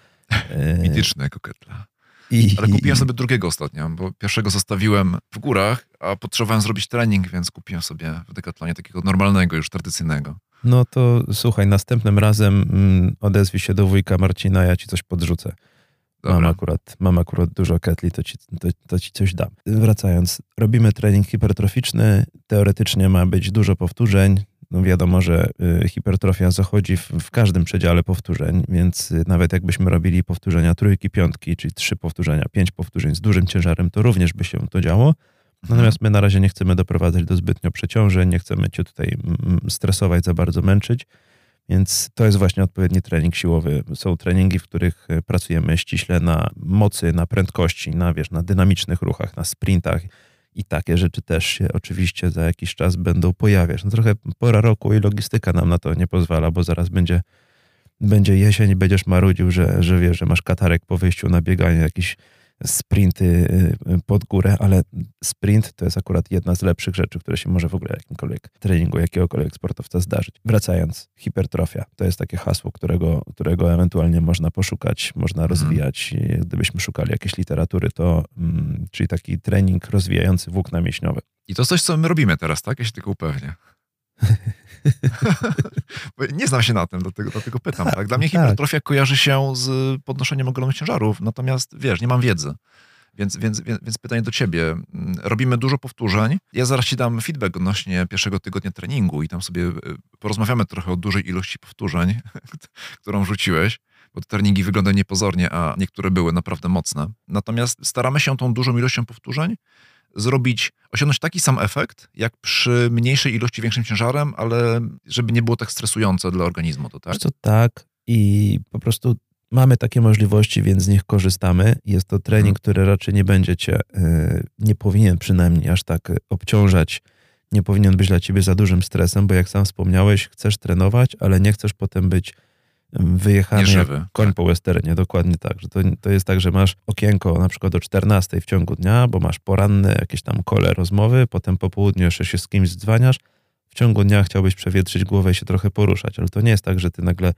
E, Mityczny jako ketla. i, Ale kupiłem sobie drugiego ostatnio, bo pierwszego zostawiłem w górach, a potrzebowałem zrobić trening, więc kupiłem sobie w Decathlonie takiego normalnego, już tradycyjnego. No to słuchaj, następnym razem mm, odezwij się do wujka Marcina, ja ci coś podrzucę. Mam akurat, mam akurat dużo ketli, to ci, to, to ci coś dam. Wracając, robimy trening hipertroficzny. Teoretycznie ma być dużo powtórzeń. No wiadomo, że y, hipertrofia zachodzi w, w każdym przedziale powtórzeń, więc y, nawet jakbyśmy robili powtórzenia trójki, piątki, czyli trzy powtórzenia, pięć powtórzeń z dużym ciężarem, to również by się to działo. Natomiast my na razie nie chcemy doprowadzać do zbytnio przeciążeń, nie chcemy cię tutaj mm, stresować, za bardzo męczyć. Więc to jest właśnie odpowiedni trening siłowy. Są treningi, w których e, pracujemy ściśle na mocy, na prędkości, na, wiesz, na dynamicznych ruchach, na sprintach i takie rzeczy też się oczywiście za jakiś czas będą pojawiać. No trochę pora roku i logistyka nam na to nie pozwala, bo zaraz będzie, będzie jesień będziesz marudził, że, że wiesz, że masz katarek po wyjściu na bieganie, jakieś sprinty y, pod górę, ale sprint to jest akurat jedna z lepszych rzeczy, które się może w ogóle jakimkolwiek treningu jakiegokolwiek sportowca zdarzyć. Wracając, hipertrofia to jest takie hasło, którego, którego ewentualnie można poszukać, można rozwijać. I Gdybyśmy szukali jakiejś literatury, to mm, czyli taki trening rozwijający włókna mięśniowe. I to coś, co my robimy teraz, tak? Ja się tylko upewnię. Nie znam się na tym, dlatego, dlatego pytam. Tak? Dla mnie tak. hipertrofia kojarzy się z podnoszeniem ogromnych ciężarów, natomiast wiesz, nie mam wiedzy. Więc, więc, więc, pytanie do ciebie. Mm, Robimy dużo powtórzeń. Ja zaraz ci dam feedback odnośnie pierwszego tygodnia treningu i tam sobie y, porozmawiamy trochę o dużej ilości powtórzeń, którą rzuciłeś, bo te treningi wyglądają niepozornie, a niektóre były naprawdę mocne. Natomiast staramy się tą dużą ilością powtórzeń zrobić, osiągnąć taki sam efekt, jak przy mniejszej ilości, większym ciężarem, ale żeby nie było tak stresujące dla organizmu, to tak? Co, tak i po prostu mamy takie możliwości, więc z nich korzystamy. Jest to trening, Mhm. który raczej nie będzie cię, y, nie powinien przynajmniej aż tak obciążać, nie powinien być dla ciebie za dużym stresem, bo jak sam wspomniałeś, chcesz trenować, ale nie chcesz potem być wyjechany jak Nieżywy. koń tak. po westernie, dokładnie tak. Że to, to jest tak, że masz okienko na przykład o 14 w ciągu dnia, bo masz poranne jakieś tam kole rozmowy, potem po południu jeszcze się z kimś dzwaniasz, w ciągu dnia chciałbyś przewietrzyć głowę i się trochę poruszać, ale to nie jest tak, że ty nagle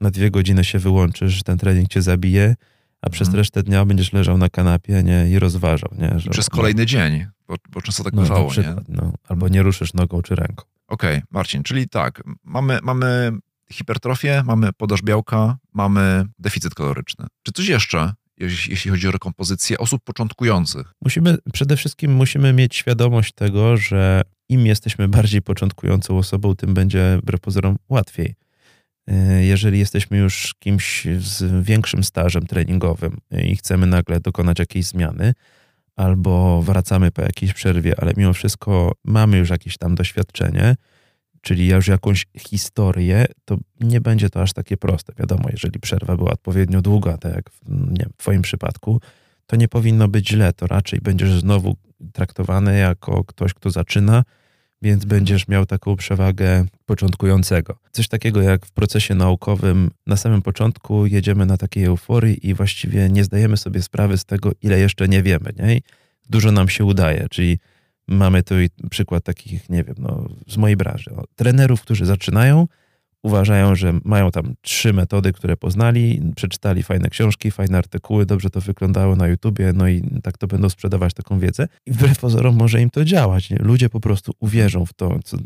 na dwie godziny się wyłączysz, że ten trening cię zabije, a przez Mhm. resztę dnia będziesz leżał na kanapie nie, i rozważał. Nie, że, Przez kolejny dzień, bo, bo często tak no, bywało, na nie? przykład, no, albo nie ruszysz nogą czy ręką. Okej, Marcin, czyli tak, mamy, mamy hipertrofię, mamy podaż białka, mamy deficyt kaloryczny. Czy coś jeszcze, jeśli, chodzi o rekompozycję osób początkujących? Musimy, przede wszystkim musimy mieć świadomość tego, że im jesteśmy bardziej początkującą osobą, tym będzie wbrew pozorom łatwiej. E, Jeżeli jesteśmy już kimś z większym stażem treningowym i chcemy nagle dokonać jakiejś zmiany, albo wracamy po jakiejś przerwie, ale mimo wszystko mamy już jakieś tam doświadczenie, czyli już jakąś historię, to nie będzie to aż takie proste. Wiadomo, jeżeli przerwa była odpowiednio długa, tak jak w, nie wiem, w Twoim przypadku, to nie powinno być źle. To raczej będziesz znowu traktowany jako ktoś, kto zaczyna, więc będziesz miał taką przewagę początkującego. Coś takiego jak w procesie naukowym, na samym początku jedziemy na takiej euforii i właściwie nie zdajemy sobie sprawy z tego, ile jeszcze nie wiemy. Nie? Dużo nam się udaje, czyli mamy tu przykład takich, nie wiem, no, z mojej branży. O, trenerów, którzy zaczynają, uważają, że mają tam trzy metody, które poznali, przeczytali fajne książki, fajne artykuły, dobrze to wyglądało na YouTubie, no i tak to będą sprzedawać taką wiedzę. I wbrew pozorom może im to działać. Nie? Ludzie po prostu uwierzą w to, co,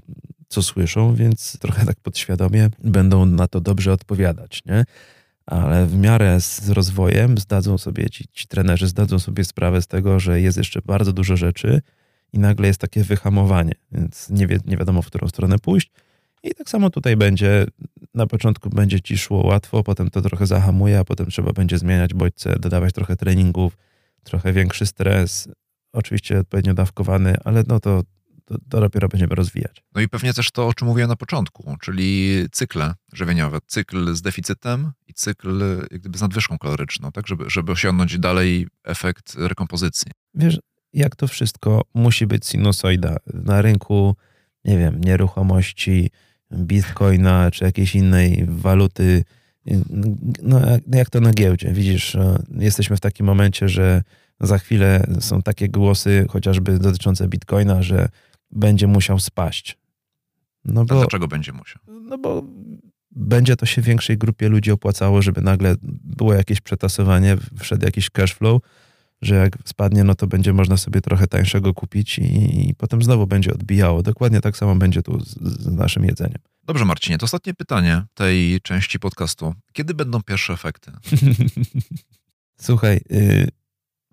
co słyszą, więc trochę tak podświadomie będą na to dobrze odpowiadać, nie? Ale w miarę z rozwojem zdadzą sobie, ci, ci trenerzy zdadzą sobie sprawę z tego, że jest jeszcze bardzo dużo rzeczy i nagle jest takie wyhamowanie, więc nie, wie, nie wiadomo, w którą stronę pójść. I tak samo tutaj będzie. Na początku będzie ci szło łatwo, potem to trochę zahamuje, a potem trzeba będzie zmieniać bodźce, dodawać trochę treningów, trochę większy stres, oczywiście odpowiednio dawkowany, ale no to, to, to dopiero będziemy rozwijać. No i pewnie też to, o czym mówiłem na początku, czyli cykle żywieniowe. Cykl z deficytem i cykl jak gdyby z nadwyżką kaloryczną, tak, żeby, żeby osiągnąć dalej efekt rekompozycji. Wiesz, jak to wszystko musi być sinusoida. Na rynku, nie wiem, nieruchomości, bitcoina czy jakiejś innej waluty, no jak to na giełdzie. Widzisz, jesteśmy w takim momencie, że za chwilę są takie głosy, chociażby dotyczące bitcoina, że będzie musiał spaść. No bo, dlaczego będzie musiał? No bo będzie to się większej grupie ludzi opłacało, żeby nagle było jakieś przetasowanie, wszedł jakiś cash flow, że jak spadnie, no to będzie można sobie trochę tańszego kupić i, i potem znowu będzie odbijało. Dokładnie tak samo będzie tu z, z, naszym jedzeniem. Dobrze, Marcinie, to ostatnie pytanie tej części podcastu. Kiedy będą pierwsze efekty? Słuchaj, y,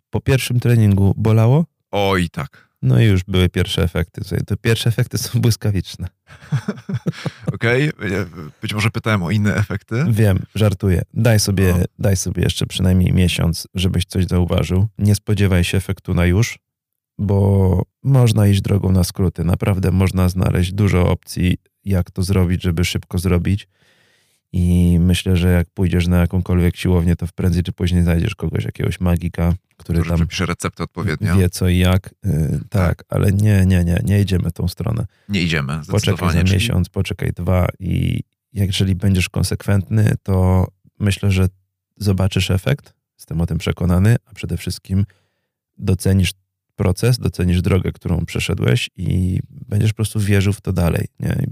po pierwszym treningu bolało? Oj, tak. No i już były pierwsze efekty. Te pierwsze efekty są błyskawiczne. Okej, okay. być może pytałem o inne efekty. Wiem, żartuję. Daj sobie, no. daj sobie jeszcze przynajmniej miesiąc, żebyś coś zauważył. Nie spodziewaj się efektu na już, bo można iść drogą na skróty. Naprawdę można znaleźć dużo opcji, jak to zrobić, żeby szybko zrobić. I myślę, że jak pójdziesz na jakąkolwiek siłownię, to prędzej czy później znajdziesz kogoś, jakiegoś magika, który, który tam pisze receptę odpowiednio. Wie co i jak. Yy, tak, tak, ale nie, nie, nie, nie idziemy tą stronę. Nie idziemy. Poczekaj za czyli... miesiąc, poczekaj dwa i jeżeli będziesz konsekwentny, to myślę, że zobaczysz efekt. Jestem o tym przekonany, a przede wszystkim docenisz proces, docenisz drogę, którą przeszedłeś i będziesz po prostu wierzył w to dalej. Nie?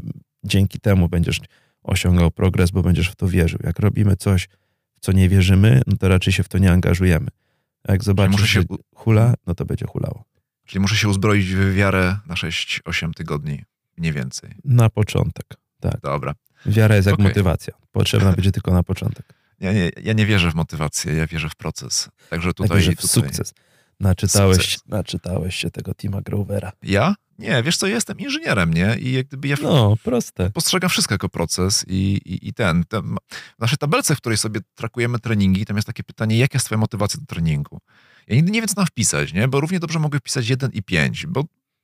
Dzięki temu będziesz osiągał progres, bo będziesz w to wierzył. Jak robimy coś, w co nie wierzymy, no to raczej się w to nie angażujemy. A jak zobaczysz, się... hula, no to będzie hulało. Czyli muszę się uzbroić w wiarę na 6-8 tygodni, mniej więcej. Na początek, tak. Dobra. Wiara jest jak okay. motywacja. Potrzebna będzie tylko na początek. Ja nie, ja nie wierzę w motywację, ja wierzę w proces. Także tutaj... Ja wierzę w tutaj... sukces. Naczytałeś, naczytałeś się tego Tima Grovera. Ja? Nie, wiesz co, jestem inżynierem, nie? I jak gdyby ja no, proste. postrzegam wszystko jako proces i, i, i ten, ten. W naszej tabelce, w której sobie trakujemy treningi, tam jest takie pytanie, jaka jest twoja motywacja do treningu? Ja nigdy nie wiem, co tam wpisać, nie? Bo równie dobrze mogę wpisać 1 i 5, bo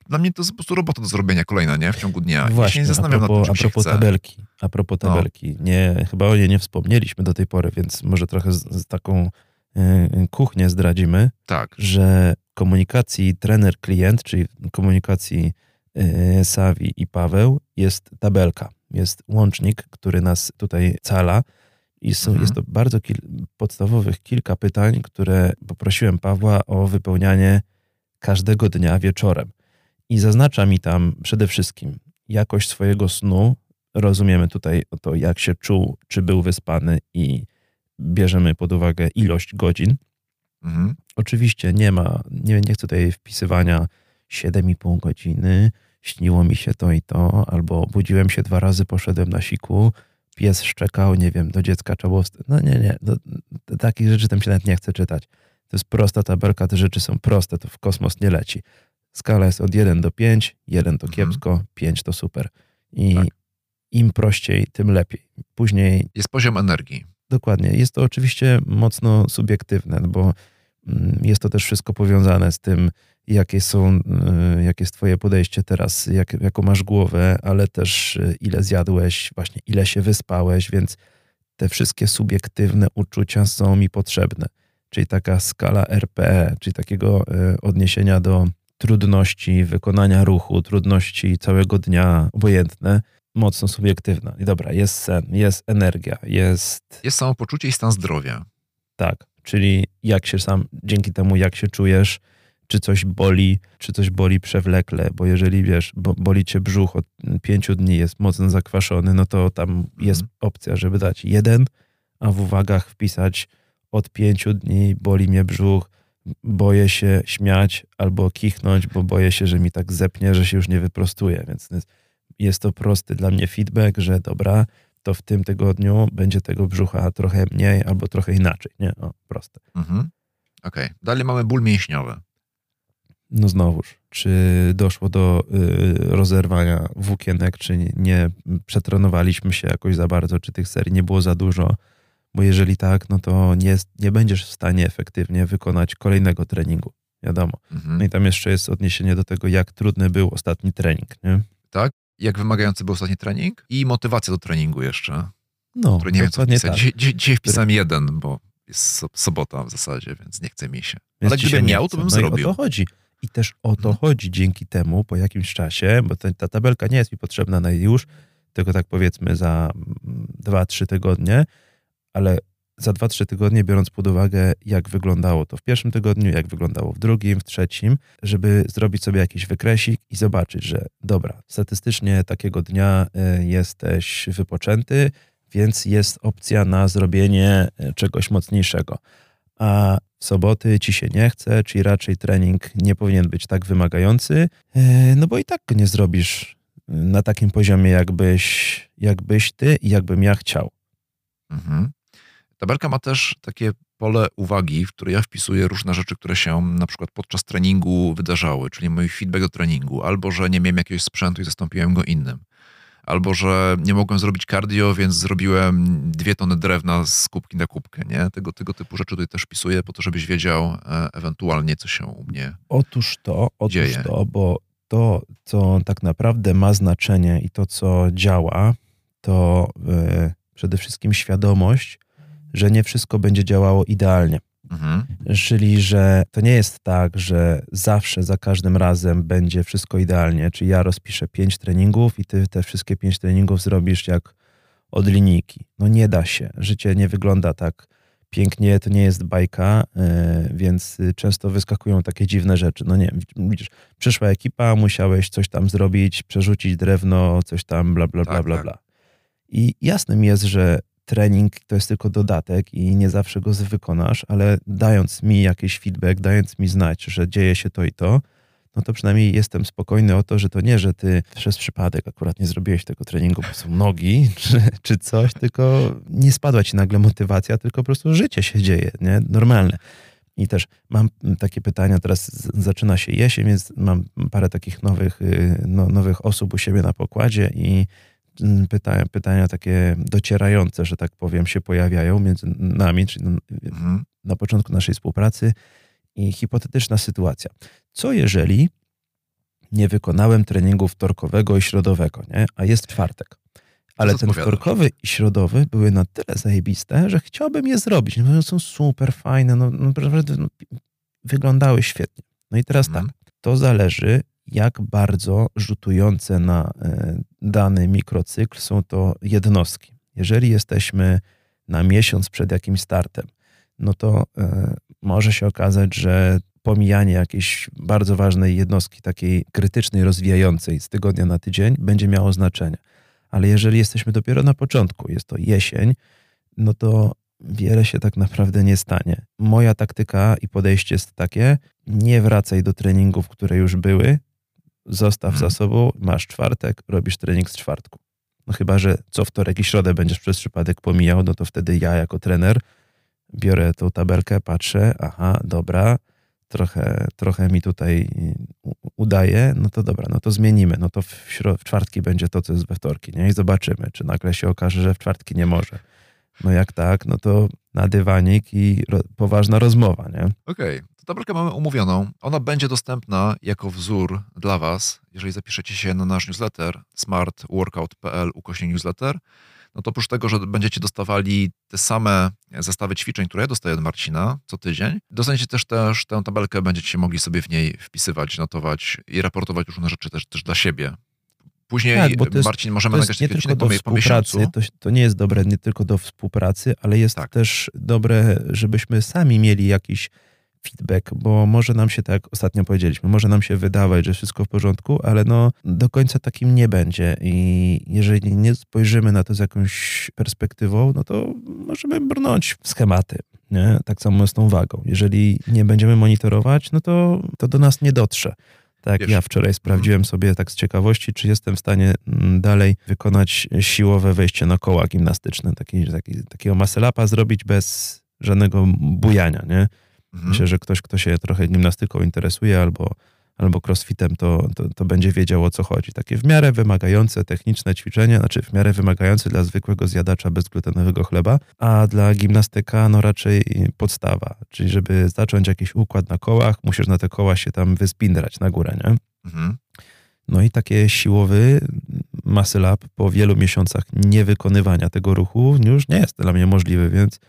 dla mnie to jest po prostu robota do zrobienia kolejna, nie? W ciągu dnia. Właśnie, ja się nie zastanawiam a propos, nad tym, a propos tabelki. A propos no. tabelki. No. Nie, chyba o niej nie wspomnieliśmy do tej pory, więc może trochę z, z taką kuchnię zdradzimy. Tak. Że komunikacji trener-klient, czyli komunikacji y, Savi i Paweł, jest tabelka. Jest łącznik, który nas tutaj cala. I są, mhm. jest to bardzo kil, podstawowych kilka pytań, które poprosiłem Pawła o wypełnianie każdego dnia wieczorem. I zaznacza mi tam przede wszystkim jakość swojego snu. Rozumiemy tutaj to, jak się czuł, czy był wyspany i bierzemy pod uwagę ilość godzin. Mhm. Oczywiście nie ma, nie, nie chcę tutaj wpisywania 7,5 godziny, śniło mi się to i to, albo budziłem się dwa razy, poszedłem na siku, pies szczekał, nie wiem, do dziecka trzeba było... No nie, nie, do, do takich rzeczy tam się nawet nie chce czytać. To jest prosta tabelka, te rzeczy są proste, to w kosmos nie leci. Skala jest od 1 do 5, 1 to mhm. kiepsko, mhm. 5 to super. I tak. im prościej, tym lepiej. Później... Jest poziom energii. Dokładnie. Jest to oczywiście mocno subiektywne, bo mm, jest to też wszystko powiązane z tym, jakie są, y, jakie jest twoje podejście teraz, jak, jaką masz głowę, ale też y, ile zjadłeś, właśnie ile się wyspałeś, więc te wszystkie subiektywne uczucia są mi potrzebne. Czyli taka skala RPE, czyli takiego y, odniesienia do trudności wykonania ruchu, trudności całego dnia, obojętne, mocno subiektywna. I dobra, jest sen, jest energia, jest... Jest samopoczucie i stan zdrowia. Tak, czyli jak się sam, dzięki temu jak się czujesz, czy coś boli, czy coś boli przewlekle, bo jeżeli wiesz, bo, boli cię brzuch od pięciu dni, jest mocno zakwaszony, no to tam mm. jest opcja, żeby dać jeden, a w uwagach wpisać od pięciu dni boli mnie brzuch, boję się śmiać albo kichnąć, bo boję się, że mi tak zepnie, że się już nie wyprostuje, więc jest to prosty dla mnie feedback, że dobra, to w tym tygodniu będzie tego brzucha trochę mniej albo trochę inaczej. Nie, o, proste. Mhm. Okej. Okay. Dalej mamy ból mięśniowy. No znowuż, czy doszło do y, rozerwania włókienek, czy nie, nie przetrenowaliśmy się jakoś za bardzo, czy tych serii nie było za dużo, bo jeżeli tak, no to nie, nie będziesz w stanie efektywnie wykonać kolejnego treningu, wiadomo. Mhm. No i tam jeszcze jest odniesienie do tego, jak trudny był ostatni trening, nie? Tak, jak wymagający był ostatni trening i motywacja do treningu jeszcze. No, który nie wiem co wpisać. Tak. Dzisiaj, dzisiaj wpisałem jeden, bo jest sobota w zasadzie, więc nie chce mi się. Więc Ale gdybym miał, to bym no zrobił. I o to chodzi. I też o to mhm. chodzi dzięki temu po jakimś czasie, bo ta, ta tabelka nie jest mi potrzebna na już, tylko tak powiedzmy za 2-3 mm, tygodnie, ale za 2-3 tygodnie, biorąc pod uwagę, jak wyglądało to w pierwszym tygodniu, jak wyglądało w drugim, w trzecim, żeby zrobić sobie jakiś wykresik i zobaczyć, że dobra, statystycznie takiego dnia y, jesteś wypoczęty, więc jest opcja na zrobienie y, czegoś mocniejszego. A w soboty ci się nie chce, czyli raczej trening nie powinien być tak wymagający, y, no bo i tak nie zrobisz na takim poziomie, jakbyś, jakbyś ty i jakbym ja chciał. Mhm. Tabelka ma też takie pole uwagi, w które ja wpisuję różne rzeczy, które się na przykład podczas treningu wydarzały, czyli mój feedback do treningu, albo że nie miałem jakiegoś sprzętu i zastąpiłem go innym, albo że nie mogłem zrobić cardio, więc zrobiłem dwie tony drewna z kubki na kubkę, nie? Tego, tego typu rzeczy tutaj też wpisuję, po to, żebyś wiedział e, ewentualnie, co się u mnie Otóż to, otóż dzieje. to, bo to, co tak naprawdę ma znaczenie i to, co działa, to yy, przede wszystkim świadomość, że nie wszystko będzie działało idealnie. Mhm. Czyli, że to nie jest tak, że zawsze, za każdym razem będzie wszystko idealnie. Czyli ja rozpiszę pięć treningów i ty te wszystkie pięć treningów zrobisz jak od linijki. No nie da się. Życie nie wygląda tak pięknie, to nie jest bajka, yy, więc często wyskakują takie dziwne rzeczy. No nie, widzisz, przyszła ekipa, musiałeś coś tam zrobić, przerzucić drewno, coś tam, bla, bla, bla, tak, bla, tak. bla. I jasnym jest, że trening to jest tylko dodatek i nie zawsze go wykonasz, ale dając mi jakiś feedback, dając mi znać, że dzieje się to i to, no to przynajmniej jestem spokojny o to, że to nie, że ty przez przypadek akurat nie zrobiłeś tego treningu, bo są nogi czy, czy coś, tylko nie spadła ci nagle motywacja, tylko po prostu życie się dzieje, nie? Normalne. I też mam takie pytania, teraz zaczyna się jesień, więc mam parę takich nowych, y, no, nowych osób u siebie na pokładzie i pytania, pytania takie docierające, że tak powiem, się pojawiają między nami, czyli mhm. na początku naszej współpracy i hipotetyczna sytuacja. Co jeżeli nie wykonałem treningu wtorkowego i środowego, nie? a jest czwartek? Ale ten wtorkowy i środowy były na tyle zajebiste, że chciałbym je zrobić. No, są super fajne, no, no, no wyglądały świetnie. No i teraz mhm. tak, to zależy jak bardzo rzutujące na e, dany mikrocykl są to jednostki. Jeżeli jesteśmy na miesiąc przed jakimś startem, no to e, może się okazać, że pomijanie jakiejś bardzo ważnej jednostki, takiej krytycznej, rozwijającej z tygodnia na tydzień, będzie miało znaczenie. Ale jeżeli jesteśmy dopiero na początku, jest to jesień, no to wiele się tak naprawdę nie stanie. Moja taktyka i podejście jest takie: nie wracaj do treningów, które już były, zostaw hmm. za sobą, masz czwartek, robisz trening z czwartku. No chyba, że co wtorek i środę będziesz przez przypadek pomijał, no to wtedy ja jako trener biorę tą tabelkę, patrzę, aha, dobra, trochę, trochę mi tutaj udaje, no to dobra, no to zmienimy, no to w, w czwartki będzie to, co jest we wtorki, nie? I zobaczymy, czy nagle się okaże, że w czwartki nie może. No jak tak, no to na dywanik i ro, poważna rozmowa, nie? Okej, okay. Tabelkę mamy umówioną. Ona będzie dostępna jako wzór dla Was, jeżeli zapiszecie się na nasz newsletter smartworkout.pl ukośnik newsletter. No to oprócz tego, że będziecie dostawali te same zestawy ćwiczeń, które ja dostaję od Marcina co tydzień, dostaniecie też, też tę tabelkę, będziecie mogli sobie w niej wpisywać, notować i raportować różne rzeczy też, też dla siebie. Później, tak, bo jest, Marcin, możemy nagrać nie tylko do po, miesiącu. To, to, nie jest dobre nie tylko do współpracy, ale jest tak. też dobre, żebyśmy sami mieli jakiś feedback, bo może nam się, tak ostatnio powiedzieliśmy, może nam się wydawać, że wszystko w porządku, ale no do końca takim nie będzie i jeżeli nie spojrzymy na to z jakąś perspektywą, no to możemy brnąć w schematy. Nie? Tak samo z tą wagą. Jeżeli nie będziemy monitorować, no to, to do nas nie dotrze Tak, Wiesz. ja wczoraj sprawdziłem sobie tak z ciekawości, czy jestem w stanie mm, dalej wykonać siłowe wejście na koła gimnastyczne, taki, taki, takiego maselapa zrobić bez żadnego bujania, nie? Mhm. Myślę, że ktoś, kto się trochę gimnastyką interesuje albo, albo crossfitem, to, to, to będzie wiedział o co chodzi. Takie w miarę wymagające techniczne ćwiczenie, znaczy w miarę wymagające dla zwykłego zjadacza bezglutenowego chleba, a dla gimnastyka no raczej podstawa. Czyli żeby zacząć jakiś układ na kołach, musisz na te koła się tam wyspindrać na górę, nie? Mhm. No i takie siłowy muscle up po wielu miesiącach niewykonywania tego ruchu już nie jest dla mnie możliwy, więc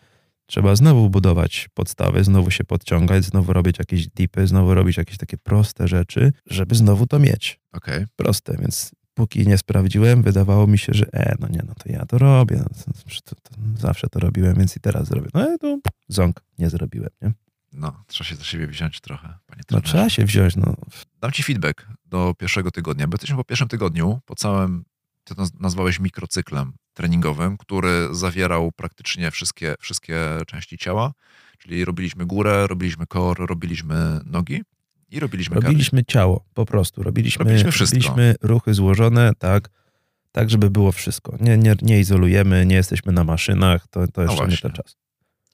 trzeba znowu budować podstawy, znowu się podciągać, znowu robić jakieś dipy, znowu robić jakieś takie proste rzeczy, żeby znowu to mieć. Okej. Proste, więc póki nie sprawdziłem, wydawało mi się, że e, no nie, no to ja to robię, no to, to, zawsze to robiłem, więc i teraz zrobię. No i tu ząg nie zrobiłem, nie? No, trzeba się za siebie wziąć trochę, panie No trenerze. trzeba się wziąć, no. Dam ci feedback do pierwszego tygodnia, bo jesteśmy po pierwszym tygodniu, po całym, ty to nazwałeś mikrocyklem treningowym, który zawierał praktycznie wszystkie, wszystkie części ciała, czyli robiliśmy górę, robiliśmy core, robiliśmy nogi i robiliśmy kardio. Robiliśmy ciało, po prostu. Robiliśmy, Robiliśmy wszystko. robiliśmy ruchy złożone, tak, tak, żeby było wszystko. Nie, nie, nie izolujemy, nie jesteśmy na maszynach, to, to jeszcze nie właśnie. ten czas.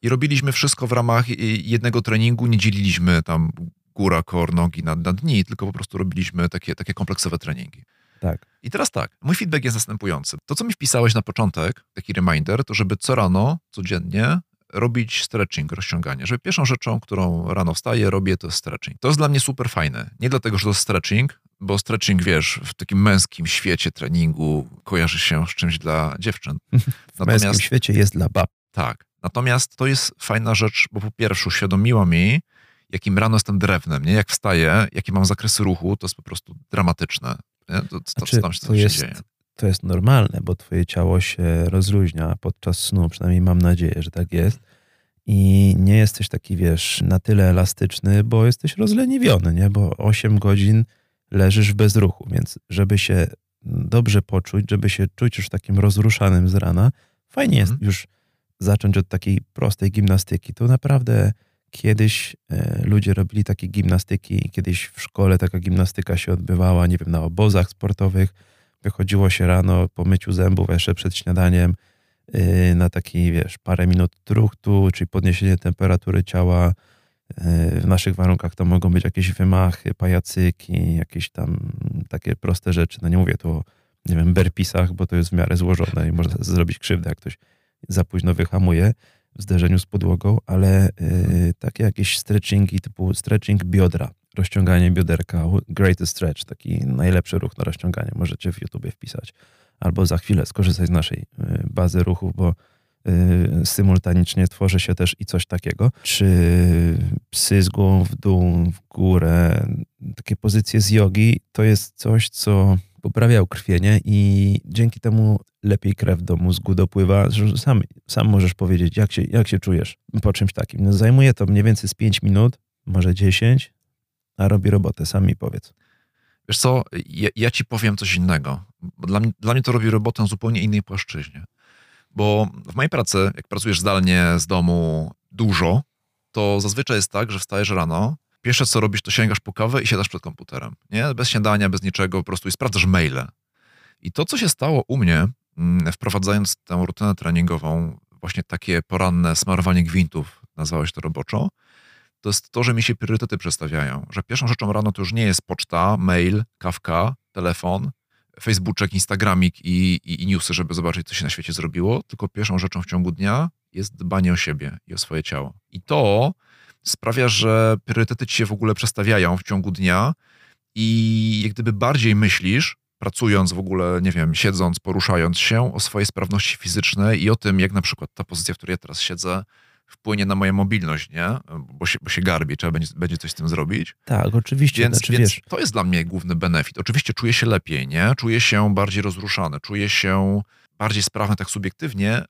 I robiliśmy wszystko w ramach jednego treningu, nie dzieliliśmy tam góra, core, nogi na, na dni, tylko po prostu robiliśmy takie, takie kompleksowe treningi. Tak. I teraz tak, mój feedback jest następujący. To, co mi wpisałeś na początek, taki reminder, to żeby co rano, codziennie robić stretching, rozciąganie. Żeby pierwszą rzeczą, którą rano wstaję, robię, to jest stretching. To jest dla mnie super fajne. Nie dlatego, że to jest stretching, bo stretching, wiesz, w takim męskim świecie treningu kojarzy się z czymś dla dziewczyn. W męskim świecie jest dla bab. Tak. Natomiast to jest fajna rzecz, bo po pierwsze uświadomiła mi, jakim rano jestem drewnem, nie? Jak wstaję, jakie mam zakresy ruchu, to jest po prostu dramatyczne. Nie? To, to, Znaczy, tam to jest- dzieje. To jest normalne, bo twoje ciało się rozluźnia podczas snu, przynajmniej mam nadzieję, że tak jest. I nie jesteś taki, wiesz, na tyle elastyczny, bo jesteś rozleniwiony, nie? Bo 8 godzin leżysz w bezruchu, więc żeby się dobrze poczuć, żeby się czuć już takim rozruszanym z rana, fajnie jest Mhm. już zacząć od takiej prostej gimnastyki. To naprawdę kiedyś e, ludzie robili takie gimnastyki, kiedyś w szkole taka gimnastyka się odbywała, nie wiem, na obozach sportowych. Wychodziło się rano po myciu zębów jeszcze przed śniadaniem yy, na taki, wiesz, parę minut truchtu, czyli podniesienie temperatury ciała. Yy, W naszych warunkach to mogą być jakieś wymachy, pajacyki, jakieś tam takie proste rzeczy. No nie mówię tu o, nie wiem, berpisach, bo to jest w miarę złożone i można zrobić krzywdę, jak ktoś za późno wyhamuje w zderzeniu z podłogą, ale yy, takie jakieś stretchingi typu stretching biodra, rozciąganie bioderka, greatest stretch, taki najlepszy ruch na rozciąganie, możecie w YouTubie wpisać. Albo za chwilę skorzystać z naszej y, bazy ruchów, bo symultanicznie tworzy się też i coś takiego. Czy psy z głową w dół, w górę, takie pozycje z jogi, to jest coś, co poprawia ukrwienie i dzięki temu lepiej krew do mózgu dopływa. Sam, sam możesz powiedzieć, jak się, jak się czujesz po czymś takim. No, zajmuje to mniej więcej z 5 minut, może 10, a robi robotę, sam mi powiedz. Wiesz co, ja, ja ci powiem coś innego. Dla, mnie, dla mnie to robi robotę na zupełnie innej płaszczyźnie. Bo w mojej pracy, jak pracujesz zdalnie z domu dużo, to zazwyczaj jest tak, że wstajesz rano, pierwsze co robisz, to sięgasz po kawę i siadasz przed komputerem. Nie? Bez śniadania, bez niczego, po prostu i sprawdzasz maile. I to, co się stało u mnie, mm, wprowadzając tę rutynę treningową, właśnie takie poranne smarowanie gwintów, nazwałeś to roboczo, to jest to, że mi się priorytety przestawiają. Że pierwszą rzeczą rano to już nie jest poczta, mail, kawka, telefon, Facebooczek, Instagramik i, i, i newsy, żeby zobaczyć, co się na świecie zrobiło, tylko pierwszą rzeczą w ciągu dnia jest dbanie o siebie i o swoje ciało. I to sprawia, że priorytety ci się w ogóle przestawiają w ciągu dnia i jak gdyby bardziej myślisz, pracując w ogóle, nie wiem, siedząc, poruszając się, o swojej sprawności fizycznej i o tym, jak na przykład ta pozycja, w której ja teraz siedzę, wpłynie na moją mobilność, nie? Bo się, bo się garbi, trzeba będzie, będzie coś z tym zrobić. Tak, oczywiście. Więc, znaczy, więc wiesz, to jest dla mnie główny benefit. Oczywiście czuję się lepiej, nie? Czuję się bardziej rozruszany, czuję się bardziej sprawny tak subiektywnie,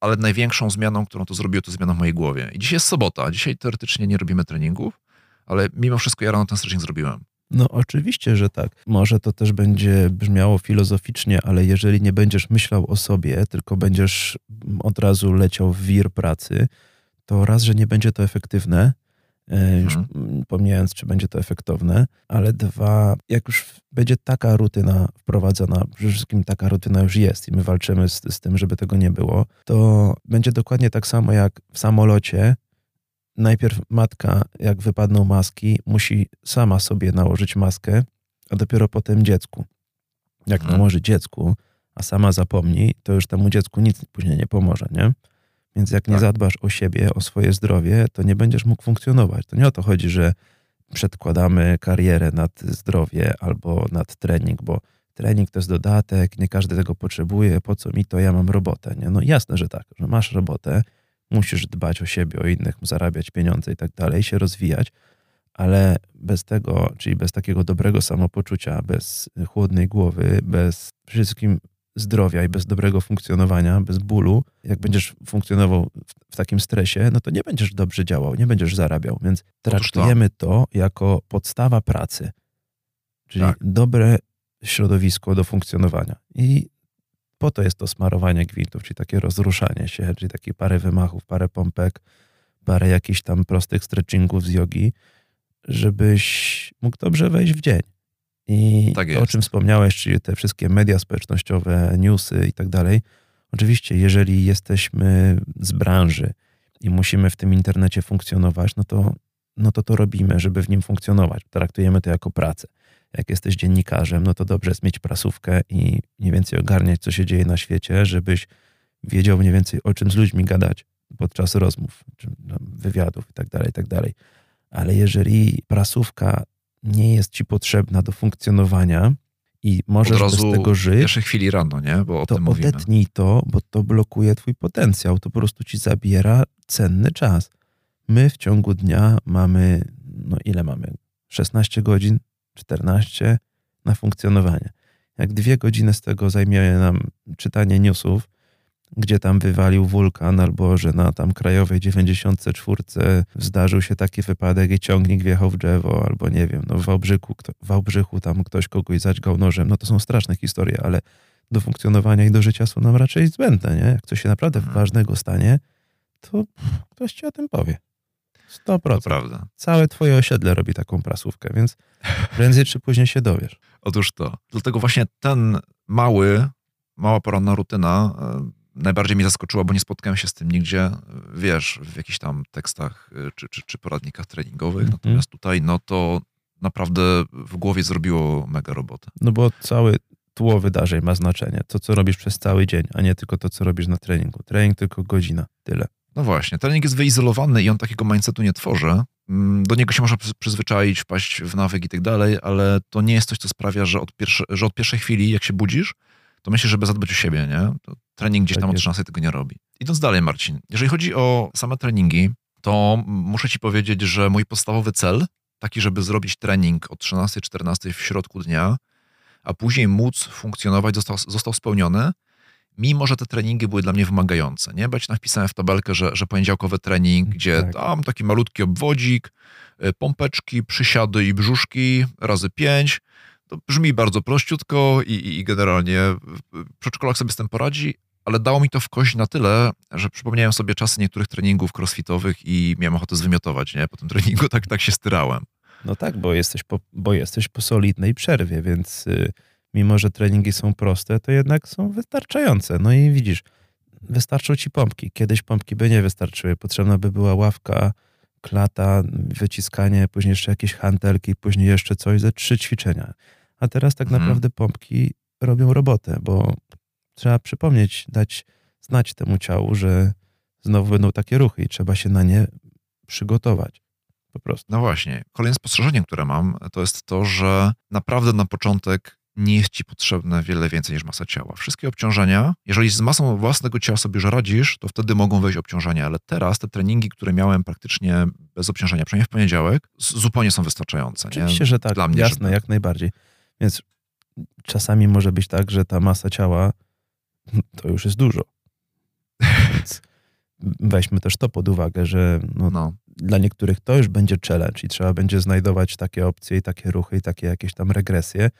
ale największą zmianą, którą to zrobiło, to zmiana w mojej głowie. I dzisiaj jest sobota, dzisiaj teoretycznie nie robimy treningów, ale mimo wszystko ja rano ten stretching zrobiłem. No oczywiście, że tak. Może to też będzie brzmiało filozoficznie, ale jeżeli nie będziesz myślał o sobie, tylko będziesz od razu leciał w wir pracy, to raz, że nie będzie to efektywne, e, już mhm. pomijając, czy będzie to efektowne, ale dwa, jak już będzie taka rutyna wprowadzona, przede wszystkim taka rutyna już jest i my walczymy z, z tym, żeby tego nie było, to będzie dokładnie tak samo jak w samolocie. Najpierw matka, jak wypadną maski, musi sama sobie nałożyć maskę, a dopiero potem dziecku. Jak mhm. nałoży dziecku, a sama zapomni, to już temu dziecku nic później nie pomoże, nie? Więc jak tak. nie zadbasz o siebie, o swoje zdrowie, to nie będziesz mógł funkcjonować. To nie o to chodzi, że przedkładamy karierę nad zdrowie albo nad trening, bo trening to jest dodatek, nie każdy tego potrzebuje, po co mi to, ja mam robotę. Nie? No jasne, że tak, że masz robotę, musisz dbać o siebie, o innych, zarabiać pieniądze i tak dalej, się rozwijać, ale bez tego, czyli bez takiego dobrego samopoczucia, bez chłodnej głowy, bez wszystkim zdrowia i bez dobrego funkcjonowania, bez bólu, jak będziesz funkcjonował w, w takim stresie, no to nie będziesz dobrze działał, nie będziesz zarabiał. Więc traktujemy to jako podstawa pracy, czyli tak. dobre środowisko do funkcjonowania. I po to jest to smarowanie gwintów, czyli takie rozruszanie się, czyli takie parę wymachów, parę pompek, parę jakichś tam prostych stretchingów z jogi, żebyś mógł dobrze wejść w dzień. I tak to, o czym wspomniałeś, czyli te wszystkie media społecznościowe, newsy i tak dalej. Oczywiście, jeżeli jesteśmy z branży i musimy w tym internecie funkcjonować, no to, no to to robimy, żeby w nim funkcjonować. Traktujemy to jako pracę. Jak jesteś dziennikarzem, no to dobrze jest mieć prasówkę i mniej więcej ogarniać, co się dzieje na świecie, żebyś wiedział mniej więcej, o czym z ludźmi gadać podczas rozmów, czy wywiadów i tak dalej, i tak dalej. Ale jeżeli prasówka nie jest ci potrzebna do funkcjonowania i możesz bez tego żyć. W pierwszej chwili rano, nie? Bo o to tym odetnij to, bo to blokuje twój potencjał. To po prostu ci zabiera cenny czas. My w ciągu dnia mamy, no ile mamy? 16 godzin, 14 na funkcjonowanie. Jak dwie godziny z tego zajmie nam czytanie newsów, gdzie tam wywalił wulkan, albo że na tam krajowej 94 zdarzył się taki wypadek i ciągnik wjechał w drzewo, albo nie wiem, no w Wałbrzychu, w Wałbrzychu tam ktoś kogoś zaćgał nożem, no to są straszne historie, ale do funkcjonowania i do życia są nam raczej zbędne, nie? Jak coś się naprawdę hmm. ważnego stanie, to ktoś ci o tym powie. 100%. To prawda. Całe twoje osiedle robi taką prasówkę, więc prędzej czy później się dowiesz. Otóż to. Dlatego właśnie ten mały, mała poranna rutyna e, najbardziej mnie zaskoczyła, bo nie spotkałem się z tym nigdzie, wiesz, w jakichś tam tekstach y, czy, czy, czy poradnikach treningowych. -hmm. Natomiast tutaj, no to naprawdę w głowie zrobiło mega robotę. No bo cały tło wydarzeń ma znaczenie. To, co robisz przez cały dzień, a nie tylko to, co robisz na treningu. Trening tylko godzina, tyle. No właśnie, trening jest wyizolowany i on takiego mindsetu nie tworzy. Mm, do niego się można przyzwyczaić, wpaść w nawyk i tak dalej, ale to nie jest coś, co sprawia, że od, pierwsze, że od pierwszej chwili, jak się budzisz, to myślę, żeby zadbać o siebie, nie? To trening gdzieś tak tam od 13 tego nie robi. Idąc dalej, Marcin, jeżeli chodzi o same treningi, to muszę ci powiedzieć, że mój podstawowy cel, taki, żeby zrobić trening o 13-14 w środku dnia, a później móc funkcjonować, został, został spełniony, mimo że te treningi były dla mnie wymagające. Nie? Bać napisałem w tabelkę, że, że poniedziałkowy trening, gdzie tak. tam taki malutki obwodzik, y, pompeczki, przysiady i brzuszki razy pięć, to brzmi bardzo prościutko i, i generalnie przedszkolak sobie z tym poradzi, ale dało mi to w kość na tyle, że przypomniałem sobie czasy niektórych treningów crossfitowych i miałem ochotę zwymiotować, nie? Po tym treningu tak, tak się styrałem. No tak, bo jesteś po, bo jesteś po solidnej przerwie, więc y, mimo, że treningi są proste, to jednak są wystarczające. No i widzisz, wystarczą ci pompki. Kiedyś pompki by nie wystarczyły. Potrzebna by była ławka, klata, wyciskanie, później jeszcze jakieś hantelki, później jeszcze coś ze trzy ćwiczenia. A teraz tak mhm. naprawdę pompki robią robotę, bo trzeba przypomnieć, dać znać temu ciału, że znowu będą takie ruchy i trzeba się na nie przygotować. Po prostu. No właśnie. Kolejne spostrzeżenie, które mam, to jest to, że naprawdę na początek nie jest ci potrzebne wiele więcej niż masa ciała. Wszystkie obciążenia, jeżeli z masą własnego ciała sobie już radzisz, to wtedy mogą wejść obciążenia, ale teraz te treningi, które miałem praktycznie bez obciążenia, przynajmniej w poniedziałek, zupełnie są wystarczające. Oczywiście, nie? że tak. Dla mnie, Jasne, żeby... jak najbardziej. Więc czasami może być tak, że ta masa ciała to już jest dużo. Więc weźmy też to pod uwagę, że no, no. dla niektórych to już będzie challenge i trzeba będzie znajdować takie opcje i takie ruchy i takie jakieś tam regresje,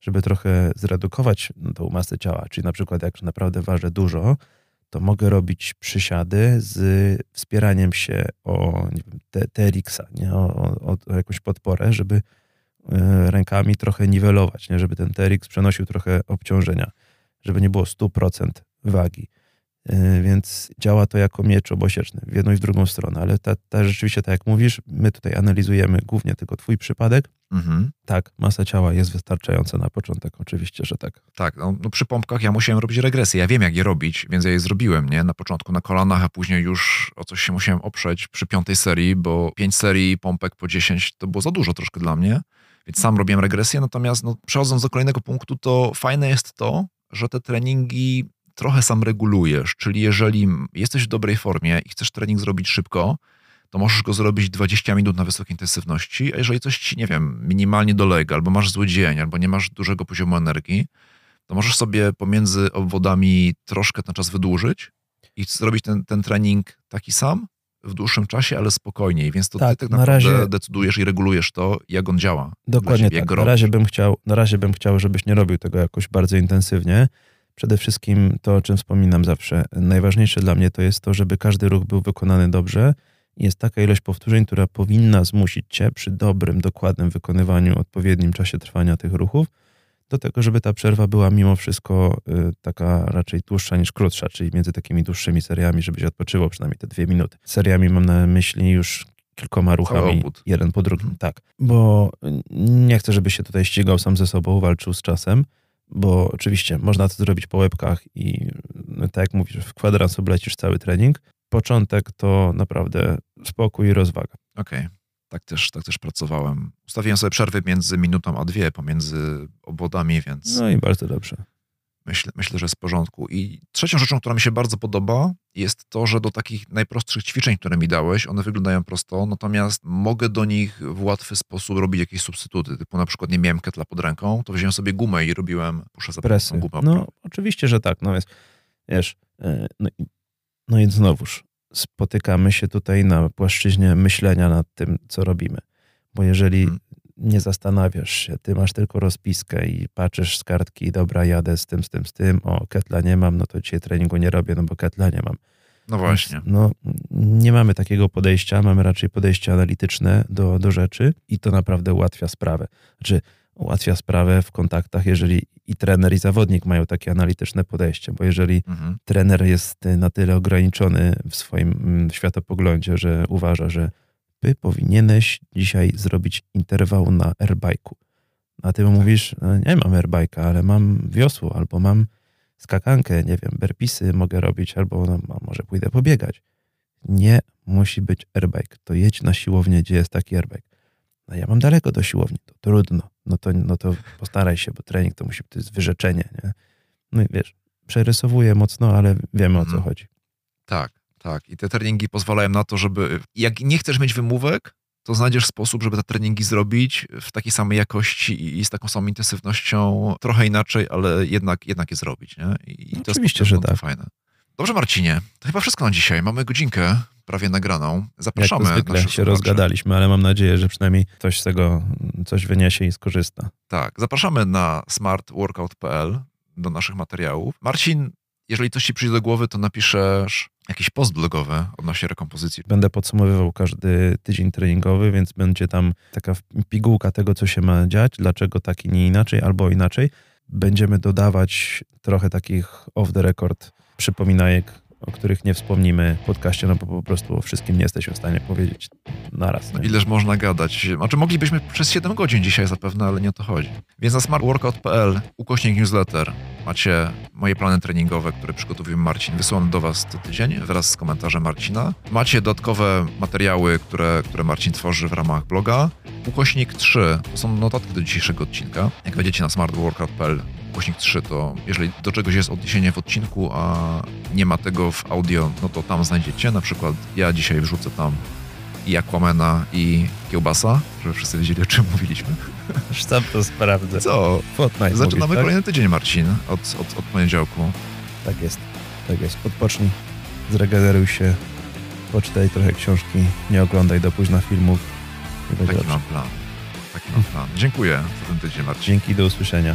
żeby trochę zredukować tą masę ciała. Czyli na przykład jak naprawdę ważę dużo, to mogę robić przysiady z wspieraniem się o nie wiem, TRX-a, nie? O, o, o jakąś podporę, żeby rękami trochę niwelować, nie? żeby ten TRX przenosił trochę obciążenia, żeby nie było 100% wagi. Y, więc działa to jako miecz obosieczny w jedną i w drugą stronę, ale ta, ta rzeczywiście, tak jak mówisz, my tutaj analizujemy głównie tylko twój przypadek. Mhm. Tak, masa ciała jest wystarczająca na początek, oczywiście, że tak. Tak, no, no, przy pompkach ja musiałem robić regresję, ja wiem jak je robić, więc ja je zrobiłem, nie? Na początku na kolanach, a później już o coś się musiałem oprzeć przy piątej serii, bo pięć serii pompek po 10 to było za dużo troszkę dla mnie, więc sam robiłem regresję, natomiast no, przechodząc do kolejnego punktu, to fajne jest to, że te treningi trochę sam regulujesz, czyli jeżeli jesteś w dobrej formie i chcesz trening zrobić szybko, to możesz go zrobić 20 minut na wysokiej intensywności, a jeżeli coś ci, nie wiem, minimalnie dolega, albo masz zły dzień, albo nie masz dużego poziomu energii, to możesz sobie pomiędzy obwodami troszkę ten czas wydłużyć i zrobić ten, ten trening taki sam w dłuższym czasie, ale spokojniej, więc to tak, ty tak naprawdę na razie... decydujesz i regulujesz to, jak on działa. Dokładnie tak. Na razie, bym chciał, na razie bym chciał, żebyś nie robił tego jakoś bardzo intensywnie, Przede wszystkim to, o czym wspominam zawsze, najważniejsze dla mnie to jest to, żeby każdy ruch był wykonany dobrze. Jest taka ilość powtórzeń, która powinna zmusić cię przy dobrym, dokładnym wykonywaniu, odpowiednim czasie trwania tych ruchów, do tego, żeby ta przerwa była mimo wszystko y, taka raczej dłuższa niż krótsza, czyli między takimi dłuższymi seriami, żebyś odpoczywał przynajmniej te dwie minuty. Seriami mam na myśli już kilkoma ruchami, jeden po drugim, tak. Bo nie chcę, żebyś się tutaj ścigał sam ze sobą, walczył z czasem, bo oczywiście można to zrobić po łebkach i no, tak jak mówisz, w kwadrans oblecisz cały trening. Początek to naprawdę spokój i rozwaga. Okej. Okay. Tak też, tak też pracowałem. Ustawiłem sobie przerwy między minutą a dwie pomiędzy obwodami, więc. No i bardzo dobrze. Myślę, myślę, że jest w porządku. I trzecią rzeczą, która mi się bardzo podoba, jest to, że do takich najprostszych ćwiczeń, które mi dałeś, one wyglądają prosto, natomiast mogę do nich w łatwy sposób robić jakieś substytuty. Typu na przykład nie miałem ketla pod ręką, to wziąłem sobie gumę i robiłem puszę za presję. Gumę. No oczywiście, że tak. No jest, wiesz, e, no, no i znowuż spotykamy się tutaj na płaszczyźnie myślenia nad tym, co robimy. Bo jeżeli hmm nie zastanawiasz się, ty masz tylko rozpiskę i patrzysz z kartki, dobra, jadę z tym, z tym, z tym, o, ketla nie mam, no to dzisiaj treningu nie robię, no bo ketla nie mam. No właśnie. Więc, no, nie mamy takiego podejścia, mamy raczej podejście analityczne do, do rzeczy i to naprawdę ułatwia sprawę. Znaczy, ułatwia sprawę w kontaktach, jeżeli i trener, i zawodnik mają takie analityczne podejście, bo jeżeli mhm. trener jest na tyle ograniczony w swoim mm, światopoglądzie, że uważa, że ty powinieneś dzisiaj zrobić interwał na airbike'u. A ty tak. mówisz, no, nie mam airbike'a, ale mam wiosło, albo mam skakankę, nie wiem, berpisy mogę robić, albo no, może pójdę pobiegać. Nie musi być airbike. To jedź na siłownię, gdzie jest taki airbike. No ja mam daleko do siłowni, to trudno. No to, no to postaraj się, bo trening to musi być wyrzeczenie. Nie? No i wiesz, przerysowuję mocno, ale wiemy o co mhm. chodzi. Tak. Tak, i te treningi pozwalają na to, żeby jak nie chcesz mieć wymówek, to znajdziesz sposób, żeby te treningi zrobić w takiej samej jakości i z taką samą intensywnością, trochę inaczej, ale jednak, jednak je zrobić. Nie? I no, to oczywiście, jest że tak. fajne. Dobrze, Marcinie, to chyba wszystko na dzisiaj. Mamy godzinkę prawie nagraną. Zapraszamy. Jak zwykle się słuchaczy. rozgadaliśmy, ale mam nadzieję, że przynajmniej ktoś z tego coś wyniesie i skorzysta. Tak, zapraszamy na smartworkout.pl do naszych materiałów. Marcin, jeżeli coś ci przyjdzie do głowy, to napiszesz jakiś post blogowy odnośnie rekompozycji. Będę podsumowywał każdy tydzień treningowy, więc będzie tam taka pigułka tego, co się ma dziać, dlaczego tak i nie inaczej, albo inaczej. Będziemy dodawać trochę takich off the record przypominajek o których nie wspomnimy w podcaście, no bo po prostu o wszystkim nie jesteśmy w stanie powiedzieć naraz. No ileż można gadać? Znaczy moglibyśmy przez 7 godzin dzisiaj zapewne, ale nie o to chodzi. Więc na smartworkout.pl ukośnik newsletter macie moje plany treningowe, które przygotowuje Marcin. Wysyłam do Was co tydzień wraz z komentarzem Marcina. Macie dodatkowe materiały, które, które Marcin tworzy w ramach bloga. Ukośnik 3 to są notatki do dzisiejszego odcinka. Jak wejdziecie na smartworkout.pl głośnik 3, to jeżeli do czegoś jest odniesienie w odcinku, a nie ma tego w audio, no to tam znajdziecie. Na przykład ja dzisiaj wrzucę tam i Aquamena i Kiełbasa, żeby wszyscy wiedzieli, o czym mówiliśmy. Sam to sprawdzę. Co? Fortnite Zaczynamy mówisz, tak? kolejny tydzień, Marcin, od, od, od poniedziałku. Tak jest. Tak jest. Odpocznij, zregeneruj się, poczytaj trochę książki, nie oglądaj do późna filmów. Taki dobrze. mam plan. Taki mam plan. Dziękuję za ten tydzień, Marcin. Dzięki, do usłyszenia.